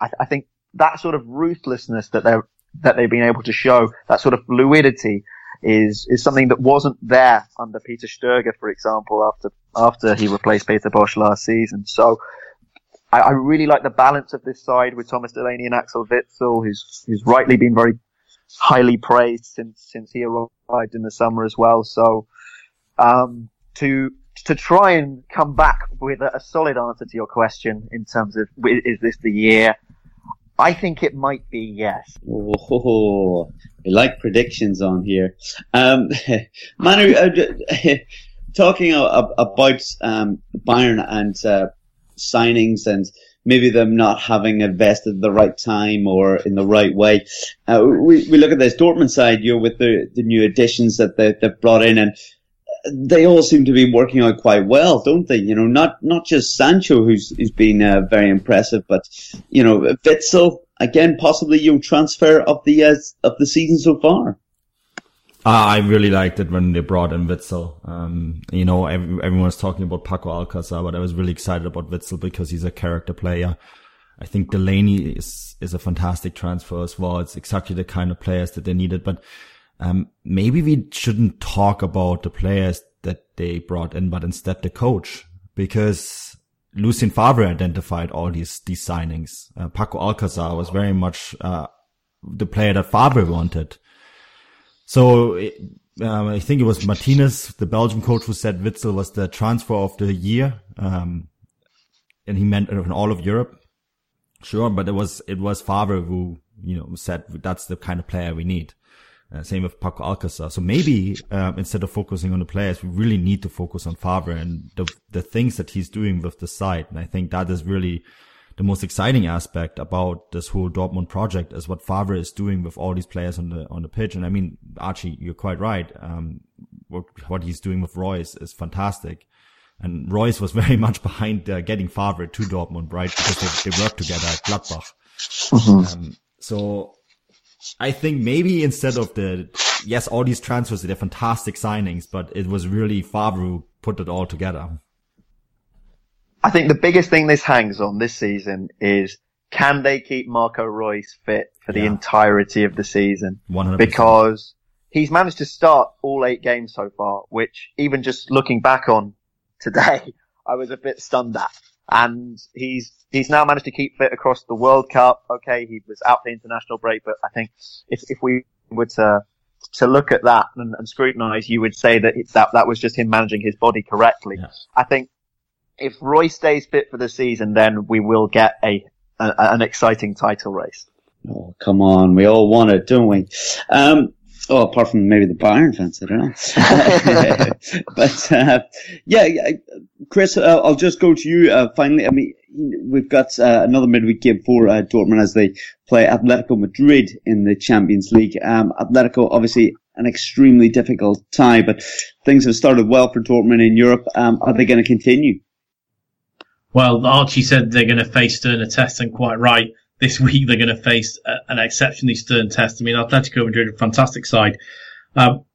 I, I think that sort of ruthlessness that they're that they've been able to show, that sort of fluidity, is is something that wasn't there under Peter Stöger, for example, after after he replaced Peter Bosz last season. So I, I really like the balance of this side with Thomas Delaney and Axel Witsel, who's who's rightly been very highly praised since since he arrived in the summer as well. So um, to to try and come back with a, a solid answer to your question in terms of is this the year? I think it might be yes. Oh, we like predictions on here. Um, *laughs* Manu, uh, *laughs* talking about um, Bayern and uh, signings and maybe them not having invested the right time or in the right way. Uh, we, we look at this Dortmund side, you know, with the, the new additions that they, they've brought in and they all seem to be working out quite well, don't they? You know, not, not just Sancho, who's, who's been uh, very impressive, but, you know, Witsel, again, possibly your transfer of the, uh, of the season so far. Uh, I really liked it when they brought in Witsel. Um, you know, every, everyone was talking about Paco Alcacer, but I was really excited about Witsel because he's a character player. I think Delaney is, is a fantastic transfer as well. It's exactly the kind of players that they needed, but, um, maybe we shouldn't talk about the players that they brought in, but instead the coach, because Lucien Favre identified all these, these signings. Uh, Paco Alcacer was very much, uh, the player that Favre wanted. So um, I think it was Martinez, the Belgian coach, who said Witsel was the transfer of the year, um, and he meant in all of Europe. Sure, but it was it was Favre who you know said that's the kind of player we need. Uh, same with Paco Alcacer. So maybe um, instead of focusing on the players, we really need to focus on Favre and the the things that he's doing with the side. And I think that is really the most exciting aspect about this whole Dortmund project is what Favre is doing with all these players on the on the pitch. And I mean, Archie, you're quite right. Um, what, what he's doing with Reus is fantastic. And Reus was *laughs* very much behind uh, getting Favre to Dortmund, right? Because they, they worked together at Gladbach. Mm-hmm. Um, so I think maybe instead of the, yes, all these transfers, they're fantastic signings, but it was really Favre who put it all together. I think the biggest thing this hangs on this season is can they keep Marco Reus fit for the entirety of the season? 100%. Because he's managed to start all eight games so far, which even just looking back on today, *laughs* I was a bit stunned at. And he's, he's now managed to keep fit across the World Cup. Okay, he was out for the international break, but I think if, if we were to, to look at that and, and scrutinize, you would say that that, that was just him managing his body correctly. Yes. I think if Reus stays fit for the season, then we will get a, a an exciting title race. Oh, come on. We all want it, don't we? Um, oh, apart from maybe the Bayern fans, I don't know. *laughs* *laughs* but, uh, yeah, Chris, uh, I'll just go to you, uh, finally. I mean, we've got, uh, another midweek game for, uh, Dortmund as they play Atletico Madrid in the Champions League. Um, Atletico, obviously, an extremely difficult tie, but things have started well for Dortmund in Europe. Um, are they going to continue? Well, Archie said they're going to face sterner tests, and quite right. This week they're going to face a, an exceptionally stern test. I mean, Atletico Madrid, a fantastic side. Um,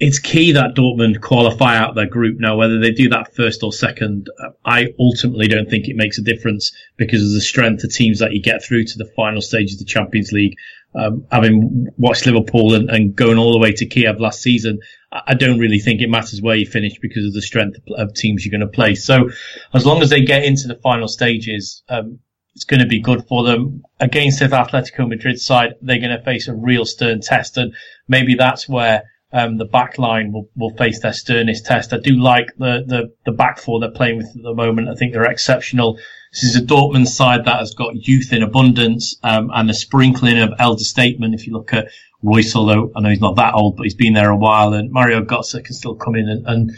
it's key that Dortmund qualify out their group now. Whether they do that first or second, I ultimately don't think it makes a difference because of the strength of teams that you get through to the final stage of the Champions League. Um, having watched Liverpool and, and, going all the way to Kiev last season, I don't really think it matters where you finish because of the strength of teams you're going to play. So as long as they get into the final stages, um, it's going to be good for them. Against the Atletico Madrid side, they're going to face a real stern test, and maybe that's where um, the back line will, will face their sternest test. I do like the, the, the back four they're playing with at the moment. I think they're exceptional. This is a Dortmund side that has got youth in abundance um, and a sprinkling of elder statesmen. If you look at Reus, although I know he's not that old, but he's been there a while, and Mario Götze can still come in and, and,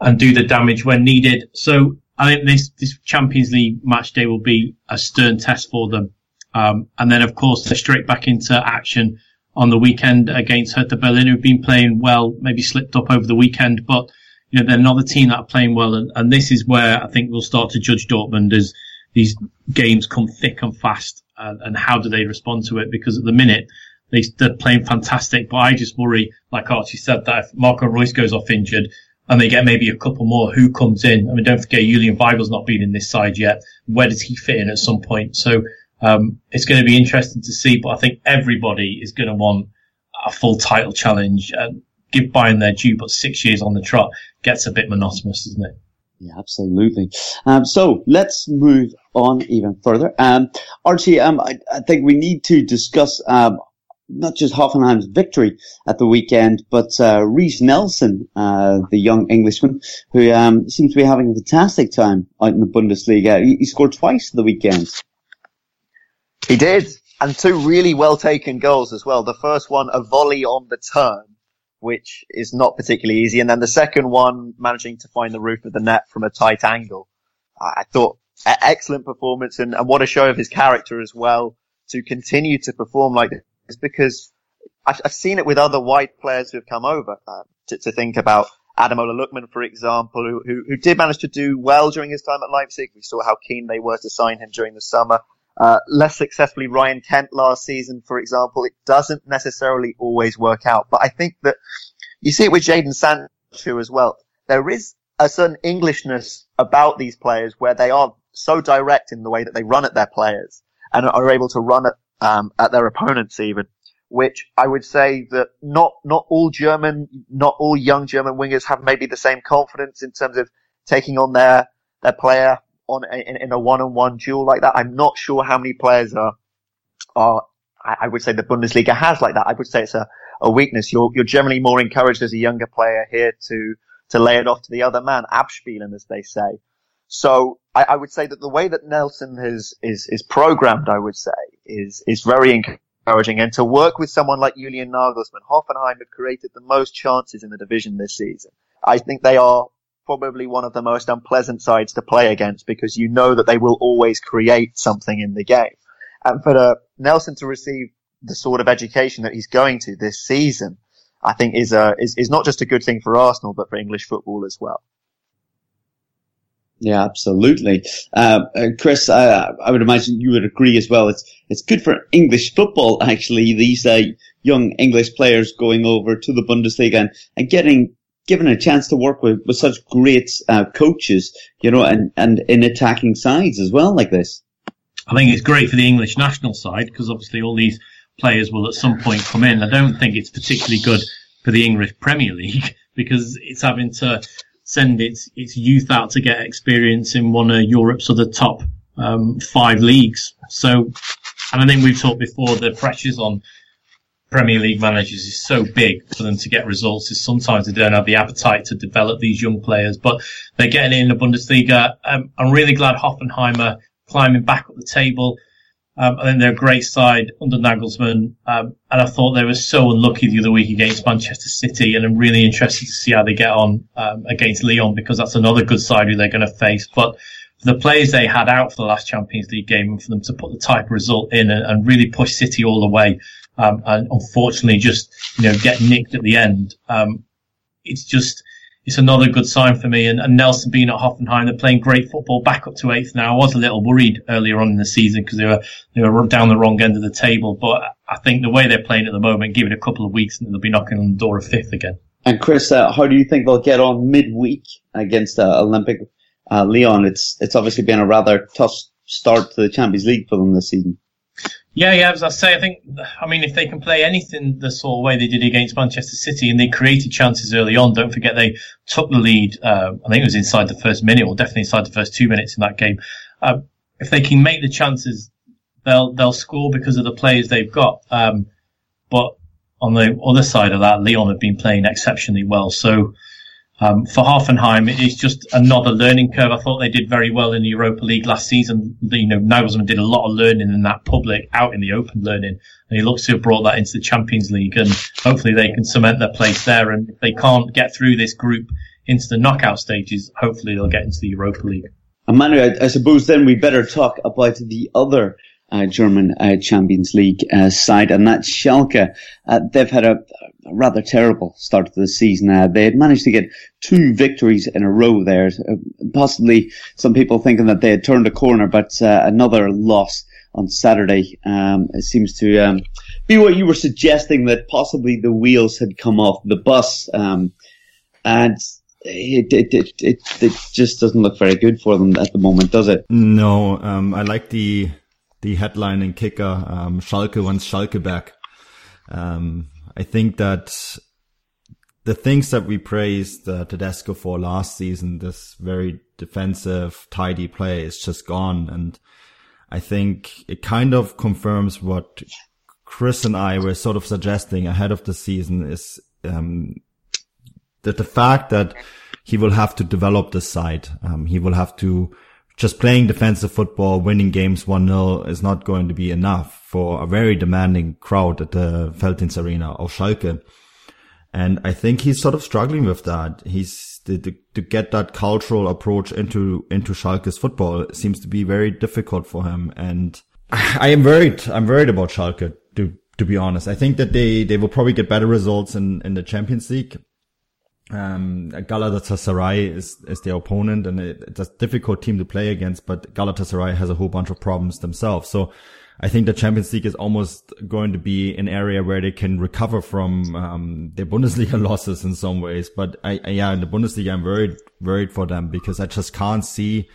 and do the damage when needed. So I think this, this Champions League match day will be a stern test for them. Um, and then of course they're straight back into action on the weekend against Hertha Berlin, who've been playing well, maybe slipped up over the weekend, but you know, they're another team that are playing well. And, and this is where I think we'll start to judge Dortmund as these games come thick and fast and, and how do they respond to it? Because at the minute, they, they're playing fantastic, but I just worry, like Archie said, that if Marco Reus goes off injured and they get maybe a couple more, who comes in? I mean, don't forget Julian Weigl's not been in this side yet. Where does he fit in at some point? So, um, it's going to be interesting to see, but I think everybody is going to want a full title challenge and give Bayern their due, but six years on the trot gets a bit monotonous, doesn't it? Yeah, absolutely. Um, so let's move on even further. Um, Archie, um, I, I, think we need to discuss, um, not just Hoffenheim's victory at the weekend, but, uh, Reiss Nelson, uh, the young Englishman who, um, seems to be having a fantastic time out in the Bundesliga. He, he scored twice the weekend. He did. and two really well taken goals as well. The first one, a volley on the turn, which is not particularly easy. And then the second one, managing to find the roof of the net from a tight angle. I thought excellent performance and, and what a show of his character as well to continue to perform like this because I've, I've seen it with other white players who have come over uh, to, to, think about Ademola Lookman, for example, who, who, who, did manage to do well during his time at Leipzig. We saw how keen they were to sign him during the summer. Uh, less successfully Ryan Kent last season, for example. It doesn't necessarily always work out, but I think that you see it with Jadon Sancho as well. There is a certain Englishness about these players where they are so direct in the way that they run at their players and are able to run at, um, at their opponents even, which I would say that not, not all German, not all young German wingers have maybe the same confidence in terms of taking on their, their player on a, in, in, a one-on-one duel like that. I'm not sure how many players are, are, I would say the Bundesliga has like that. I would say it's a, a weakness. You're, you're generally more encouraged as a younger player here to, to lay it off to the other man, abspielen as they say. So I, I, would say that the way that Nelson has, is, is programmed, I would say, is, is very encouraging. And to work with someone like Julian Nagelsmann, Hoffenheim have created the most chances in the division this season. I think they are probably one of the most unpleasant sides to play against because you know that they will always create something in the game. And for uh, Nelson to receive the sort of education that he's going to this season, I think is a, is, is not just a good thing for Arsenal, but for English football as well. Yeah, absolutely. Uh, uh, Chris, uh, I would imagine you would agree as well. It's it's good for English football actually. These uh, young English players going over to the Bundesliga and, and getting given a chance to work with, with such great uh, coaches, you know, and, and in attacking sides as well like this. I think it's great for the English national side because obviously all these players will at some point come in. I don't think it's particularly good for the English Premier League *laughs* because it's having to send its its youth out to get experience in one of Europe's other top um, five leagues. So, and I think we've talked before, the pressures on Premier League managers is so big for them to get results is sometimes they don't have the appetite to develop these young players, but they're getting in the Bundesliga. Um, I'm really glad Hoffenheimer climbing back up the table. Um, I think they're a great side under Nagelsmann. Um, and I thought they were so unlucky the other week against Manchester City. And I'm really interested to see how they get on um, against Lyon because that's another good side who they're going to face. But the players they had out for the last Champions League game and for them to put the type of result in and, and really push City all the way, um, and unfortunately just, you know, get nicked at the end. Um, it's just, it's another good sign for me. And, and, Nelson being at Hoffenheim, they're playing great football back up to eighth now. I was a little worried earlier on in the season because they were, they were down the wrong end of the table. But I think the way they're playing at the moment, give it a couple of weeks and they'll be knocking on the door of fifth again. And Chris, uh, how do you think they'll get on midweek against uh, Olympic uh, Lyon? It's, it's obviously been a rather tough start to the Champions League for them this season. Yeah, yeah, as I say, I think, I mean, if they can play anything the sort of way they did against Manchester City and they created chances early on, don't forget they took the lead, uh, I think it was inside the first minute or definitely inside the first two minutes in that game. Uh, if they can make the chances, they'll, they'll score because of the players they've got. Um, but on the other side of that, Lyon have been playing exceptionally well. So, um, for Hoffenheim, it is just another learning curve. I thought they did very well in the Europa League last season. You know, Nagelsmann did a lot of learning in that public, out in the open learning, and he looks to have brought that into the Champions League. And hopefully, they can cement their place there. And if they can't get through this group into the knockout stages, hopefully they'll get into the Europa League. Emmanuel, I, I suppose then we better talk about the other uh, German uh, Champions League uh, side, and that's Schalke. Uh, they've had a, a, rather terrible start to the season. Uh, they had managed to get two victories in a row there, uh, possibly some people thinking that they had turned a corner, but another loss on Saturday um, it seems to um, be what you were suggesting that possibly the wheels had come off the bus, um, and it, it, it, it, it just doesn't look very good for them at the moment, does it? No, um, I like the the headlining kicker, um, Schalke wants Schalke back. Um, I think that the things that we praised uh, Tedesco for last season, this very defensive, tidy play is just gone. And I think it kind of confirms what Chris and I were sort of suggesting ahead of the season is, um, that the fact that he will have to develop the side, um, he will have to just playing defensive football, winning games 1-0 is not going to be enough for a very demanding crowd at the Veltins Arena of Schalke. And I think he's sort of struggling with that. He's to, to, to get that cultural approach into, into Schalke's football seems to be very difficult for him. And I am worried. I'm worried about Schalke to, to be honest. I think that they, they will probably get better results in, in the Champions League. Um, Galatasaray is, is their opponent and it, it's a difficult team to play against, but Galatasaray has a whole bunch of problems themselves. So I think the Champions League is almost going to be an area where they can recover from um, their Bundesliga *laughs* losses in some ways. But I, I, yeah, in the Bundesliga, I'm worried worried for them because I just can't see.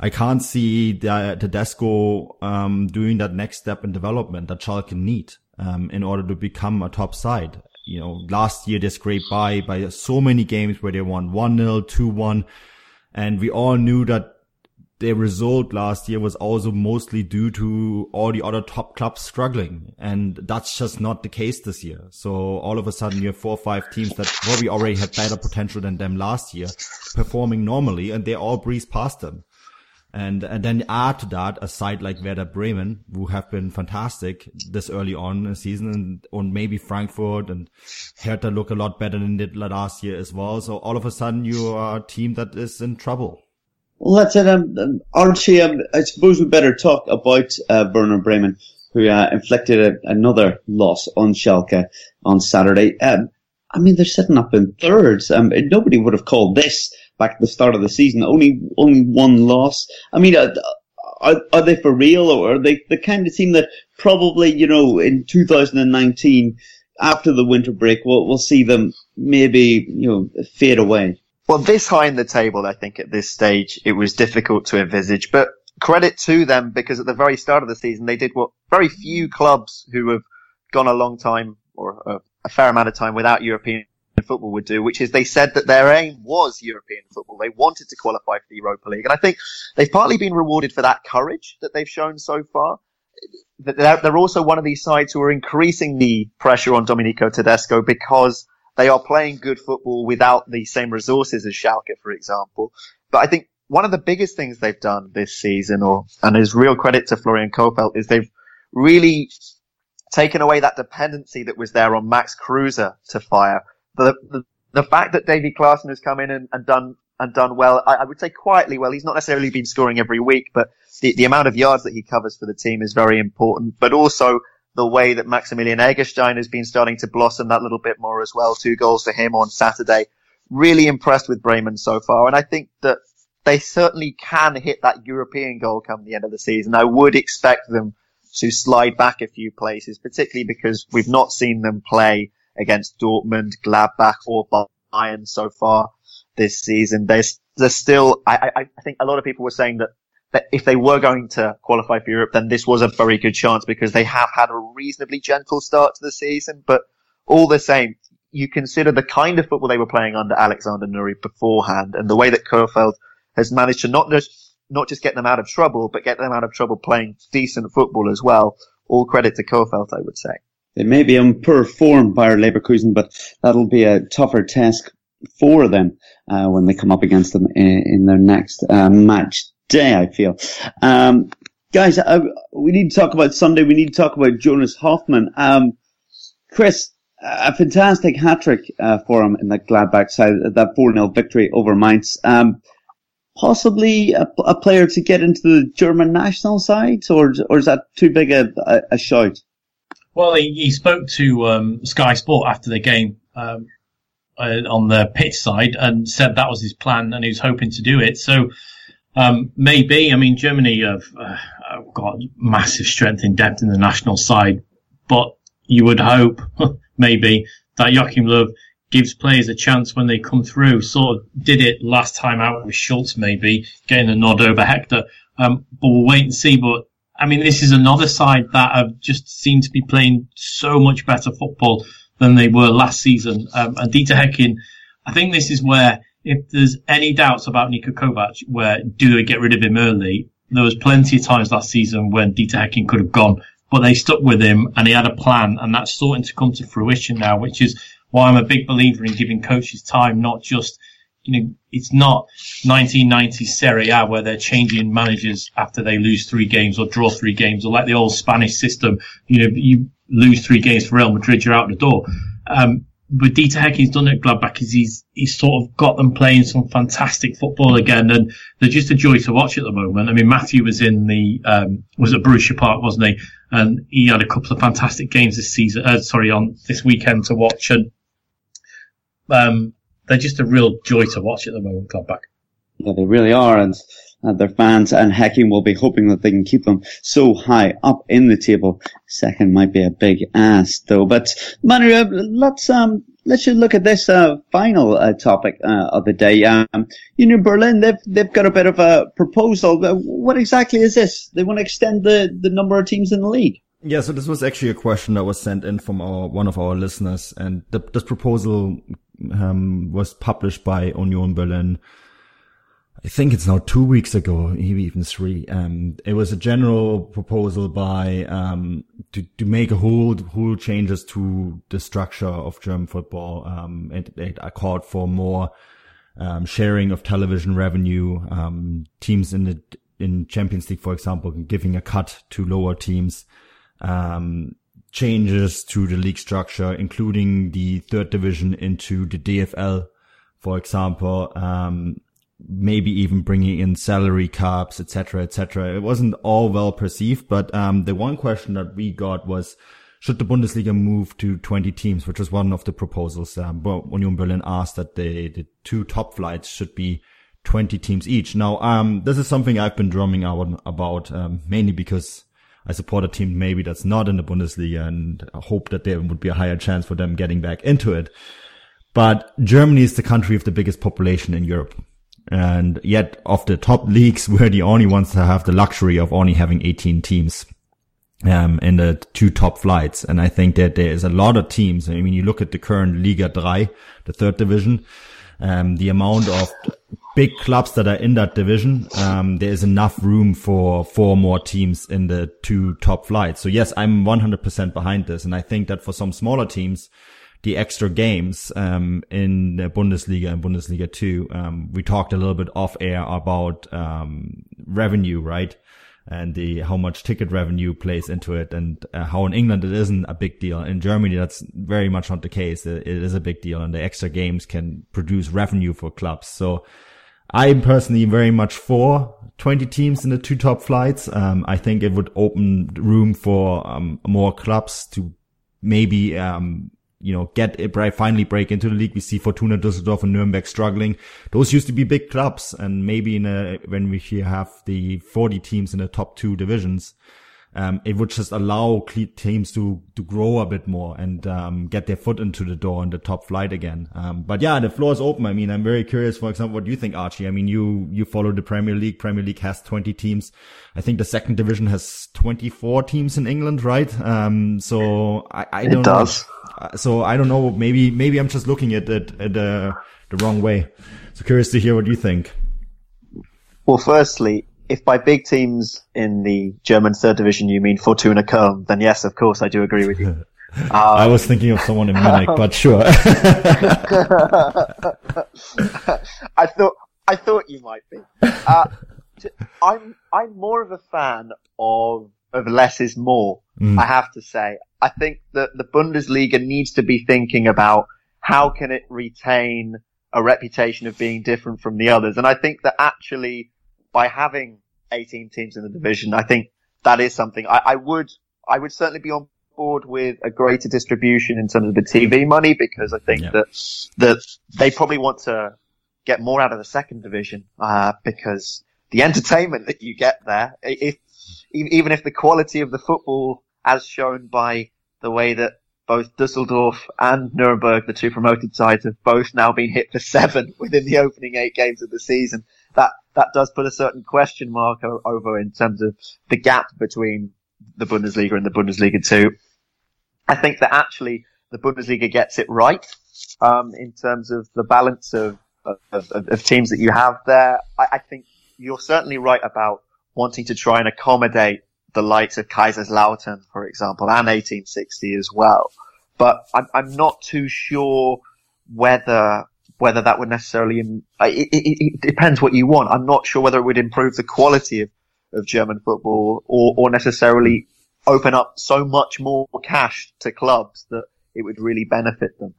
I can't see the Tedesco um, doing that next step in development that Schalke need um, in order to become a top side. You know, last year they scraped by by so many games where they won 1-0, 2-1. And we all knew that their result last year was also mostly due to all the other top clubs struggling. And that's just not the case this year. So all of a sudden you have four or five teams that probably already had better potential than them last year performing normally and they all breeze past them. And, and then add to that a side like Werder Bremen, who have been fantastic this early on in the season and, and maybe Frankfurt and Hertha look a lot better than did last year as well. So all of a sudden you are a team that is in trouble. Well, that's it. Um, um, Archie, um, I suppose we better talk about uh, Werder Bremen, who uh, inflicted a, another loss on Schalke on Saturday. Um, I mean, they're sitting up in thirds. Um, nobody would have called this back at the start of the season. Only only one loss. I mean, are, are they for real, or are they the kind of team that probably, you know, in 2019, after the winter break, we'll, we'll see them maybe, you know, fade away? Well, this high in the table, I think at this stage, it was difficult to envisage, but credit to them because at the very start of the season, they did what very few clubs who have gone a long time or a fair amount of time without European football would do, which is they said that their aim was European football. They wanted to qualify for the Europa League. And I think they've partly been rewarded for that courage that they've shown so far. They're also one of these sides who are increasing the pressure on Domenico Tedesco because they are playing good football without the same resources as Schalke, for example. But I think one of the biggest things they've done this season, or and is real credit to Florian Kohfeldt, is they've really taken away that dependency that was there on Max Kruse to fire. The the, fact that Davy Klaassen has come in and, and done and done well, I, I, would say quietly well. He's not necessarily been scoring every week, but the, the amount of yards that he covers for the team is very important. But also the way that Maximilian Eggestein has been starting to blossom that little bit more as well. Two goals for him on Saturday. Really impressed with Bremen so far. And I think that they certainly can hit that European goal come the end of the season. I would expect them to slide back a few places, particularly because we've not seen them play against Dortmund, Gladbach or Bayern so far this season. There's, there's still, I, I, think a lot of people were saying that that if they were going to qualify for Europe, then this was a very good chance because they have had a reasonably gentle start to the season. But all the same, you consider the kind of football they were playing under Alexander Nouri beforehand and the way that Kohfeldt has managed to not just, not just get them out of trouble, but get them out of trouble playing decent football as well. All credit to Kohfeldt, I would say. They may be on poor form, Bayer Leverkusen, but that'll be a tougher task for them uh, when they come up against them in, in their next uh, match day, I feel. Um, guys, I, we need to talk about Sunday. We need to talk about Jonas Hofmann. Um, Chris, a fantastic hat trick uh, for him in that Gladbach side, that 4 0 victory over Mainz. Um, possibly a, a, player to get into the German national side, or, or is that too big a, a, a shout? Well, he, he spoke to um, Sky Sport after the game um, uh, on the pitch side and said that was his plan and he was hoping to do it. So um, maybe. I mean, Germany have, uh, got massive strength in depth in the national side, but you would hope, *laughs* maybe, that Joachim Löw gives players a chance when they come through. Sort of did it last time out with Schulz, maybe, getting a nod over Hector. Um, but we'll wait and see. But, I mean, this is another side that have just seemed to be playing so much better football than they were last season. Um, and Dieter Hecking, I think this is where if there's any doubts about Niko Kovac, where do they get rid of him early? There was plenty of times last season when Dieter Hecking could have gone, but they stuck with him and he had a plan and that's starting to come to fruition now, which is why I'm a big believer in giving coaches time, not just, you know, it's not 1990 Serie A where they're changing managers after they lose three games or draw three games or like the old Spanish system. You know, you lose three games for Real Madrid, you're out the door. Um, but Dieter Hecking's done at Gladbach is he's, he's sort of got them playing some fantastic football again and they're just a joy to watch at the moment. I mean, Matthew was in the, um, was at Borussia Park, wasn't he? And he had a couple of fantastic games this season, uh, sorry, on this weekend to watch and, um, they're just a real joy to watch at the moment, Gladbach. Yeah, they really are. And uh, their fans and Hecking will be hoping that they can keep them so high up in the table. Second might be a big ask though. But Manu, uh, let's um let's just look at this uh, final uh, topic uh, of the day. Um, you know, Berlin they've they've got a bit of a proposal. Uh, what exactly is this? They want to extend the the number of teams in the league. Yeah, so this was actually a question that was sent in from our one of our listeners, and the, this proposal um, was published by Union Berlin I think it's now two weeks ago, maybe even three. It was a general proposal by, um, to, to make a whole, whole changes to the structure of German football. Um, it, it called for more, um, sharing of television revenue, um, teams in the, in Champions League, for example, giving a cut to lower teams, um, changes to the league structure, including the third division into the DFL, for example, um, maybe even bringing in salary caps, etc., etc. It wasn't all well perceived, but um, the one question that we got was, should the Bundesliga move to 20 teams, which was one of the proposals. Um, Union Berlin asked that the, the two top flights should be 20 teams each. Now, um, this is something I've been drumming out about, um, mainly because I support a team maybe that's not in the Bundesliga and hope that there would be a higher chance for them getting back into it. But Germany is the country of the biggest population in Europe. And yet of the top leagues, *laughs* we're the only ones that have the luxury of only having 18 teams. Um, in the two top flights. And I think that there is a lot of teams. I mean, you look at the current Liga 3, the third division, um, the amount of big clubs that are in that division, um, there is enough room for four more teams in the two top flights. So yes, I'm 100% behind this. And I think that for some smaller teams, the extra games um, in the Bundesliga and Bundesliga 2. Um, we talked a little bit off air about um, revenue, right? And the how much ticket revenue plays into it, and uh, how in England it isn't a big deal. In Germany, that's very much not the case. It, it is a big deal, and the extra games can produce revenue for clubs. So, I'm personally very much for 20 teams in the two top flights. Um, I think it would open room for um, more clubs to maybe um, you know, get it finally break into the league. We see Fortuna Düsseldorf and Nuremberg struggling. Those used to be big clubs. And maybe in a, when we here have the 40 teams in the top two divisions, um, it would just allow teams to, to grow a bit more and, um, get their foot into the door in the top flight again. Um, but yeah, the floor is open. I mean, I'm very curious, for example, what do you think, Archie? I mean, you, you follow the Premier League. Premier League has 20 teams. I think the second division has 24 teams in England, right? Um, so I, I don't it does. know. Uh, so I don't know. Maybe maybe I'm just looking at it at the the wrong way. So curious to hear what you think. Well, firstly, if by big teams in the German third division you mean Fortuna Köln, then yes, of course, I do agree with you. Um, *laughs* I was thinking of someone in Munich, but *laughs* sure. *laughs* I thought I thought you might be. Uh, I'm I'm more of a fan of of less is more. Mm. I have to say, I think that the Bundesliga needs to be thinking about how can it retain a reputation of being different from the others. And I think that actually by having 18 teams in the division, I think that is something I, I would, I would certainly be on board with a greater distribution in terms of the TV money because I think yeah. that, that they probably want to get more out of the second division, uh, because the entertainment that you get there, if even if the quality of the football, as shown by the way that both Dusseldorf and Nuremberg, the two promoted sides, have both now been hit for seven *laughs* within the opening eight games of the season. That that does put a certain question mark over in terms of the gap between the Bundesliga and the Bundesliga two. I think that actually the Bundesliga gets it right um, in terms of the balance of, of, of, of teams that you have there. I, I think you're certainly right about wanting to try and accommodate the likes of Kaiserslautern, for example, and 1860 as well. But I'm, I'm not too sure whether whether that would necessarily, it, it, it, depends what you want. I'm not sure whether it would improve the quality of, of German football or, or necessarily open up so much more cash to clubs that it would really benefit them.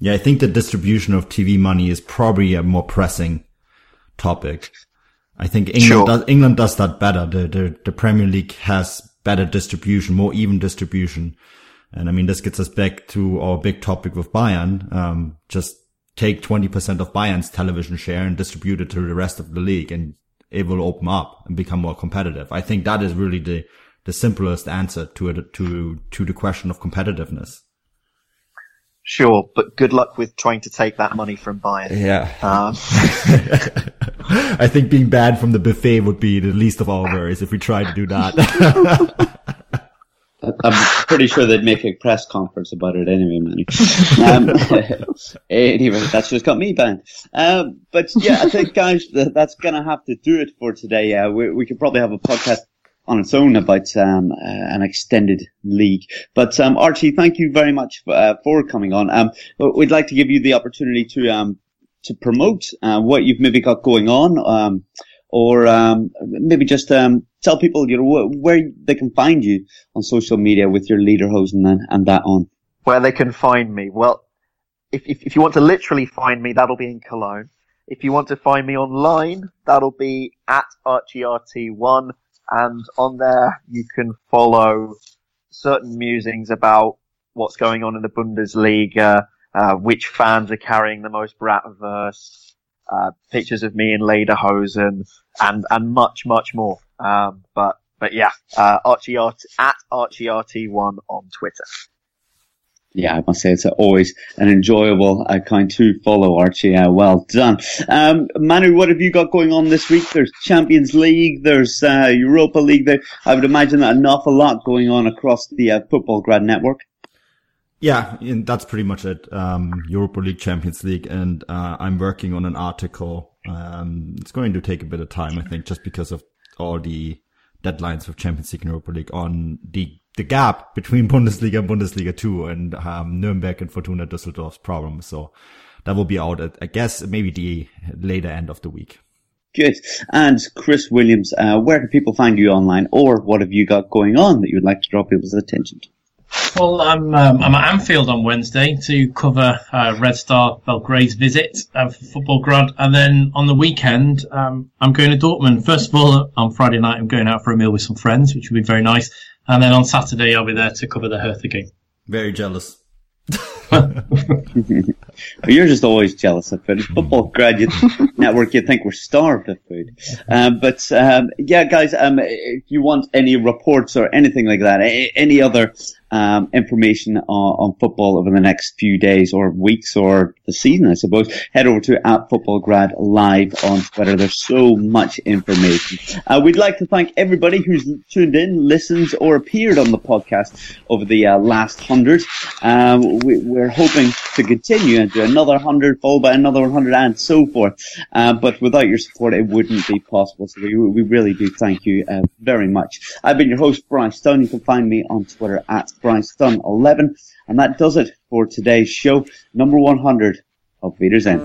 Yeah, I think the distribution of TV money is probably a more pressing topic. I think England sure. does, England does that better. The, the, the Premier League has better distribution, more even distribution. And I mean, this gets us back to our big topic with Bayern. Um, just take 20% of Bayern's television share and distribute it to the rest of the league and it will open up and become more competitive. I think that is really the, the simplest answer to it, to, to the question of competitiveness. Sure, but good luck with trying to take that money from Bayern. Yeah. Um. *laughs* I think being banned from the buffet would be the least of all worries if we tried to do that. *laughs* I'm pretty sure they'd make a press conference about it anyway, Manny. Um, *laughs* anyway, that's just got me banned. Um, but yeah, I think guys, that's gonna have to do it for today. Uh, we, we could probably have a podcast on its own about um, uh, an extended league. But um, Archie, thank you very much for, uh, for coming on. Um, we'd like to give you the opportunity to um, to promote uh, what you've maybe got going on, um, or um, maybe just tell people you know where they can find you on social media with your lederhosen and, and that on. Where they can find me? Well, if, if if you want to literally find me, that'll be in Cologne. If you want to find me online, that'll be at ArchieRT1 and on there you can follow certain musings about what's going on in the Bundesliga, uh, which fans are carrying the most Bratwurst, uh, pictures of me in Lederhosen, and and much much more. Um, but but yeah, uh, Archie at ArchieRT1 on Twitter yeah, I must say it's always an enjoyable account to follow, Archie. Uh, well done. Um, Manu, what have you got going on this week? There's Champions League, there's uh, Europa League. There, I would imagine that an awful lot going on across the uh, Football Grad network. Yeah, that's pretty much it. Um, Europa League, Champions League, and uh, I'm working on an article. Um, it's going to take a bit of time, I think, just because of all the deadlines of Champions League and Europa League on the the gap between *laughs* Bundesliga and Bundesliga 2 and um, Nuremberg and Fortuna Düsseldorf's problem. So that will be out at, I guess, maybe the later end of the week. Good. And Chris Williams, uh, where can people find you online or what have you got going on that you would like to draw people's attention to? Well, I'm um, I'm at Anfield on Wednesday to cover uh, Red Star Belgrade's visit uh, for Football Grad, and then on the weekend um, I'm going to Dortmund. First of all, on Friday night I'm going out for a meal with some friends, which will be very nice, and then on Saturday, I'll be there to cover the Hertha game. Very jealous. *laughs* You're just always jealous of food. Football *laughs* graduate network, you think we're starved of food. Um, but um, yeah, guys, um, if you want any reports or anything like that, any other um, information on, on, football over the next few days or weeks or the season, I suppose, head over to at Football Grad Live on Twitter. There's so much information. Uh, we'd like to thank everybody who's tuned in, listens, or appeared on the podcast over the uh, last hundred. Um, we, we're hoping to continue and do another hundred, followed by another 100, and so forth. Uh, but without your support, it wouldn't be possible. So we, we really do thank you uh, very much. I've been your host, Bryce Stone. You can find me on Twitter at Bryce Dunn 11. And that does it for today's show, number 100 of Wiedersehen.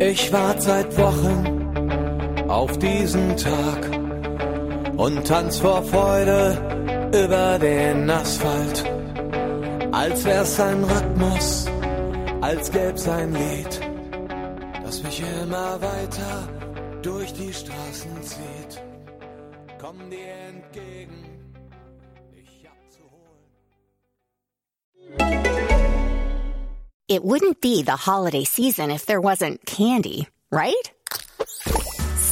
Ich warte seit Wochen auf diesen Tag und tanz vor Freude über den Asphalt, als wär's ein Rhythmus, als gäb's ein Lied immer weiter durch die Straßen zieht. Dir entgegen. It wouldn't be the holiday season if there wasn't candy, right?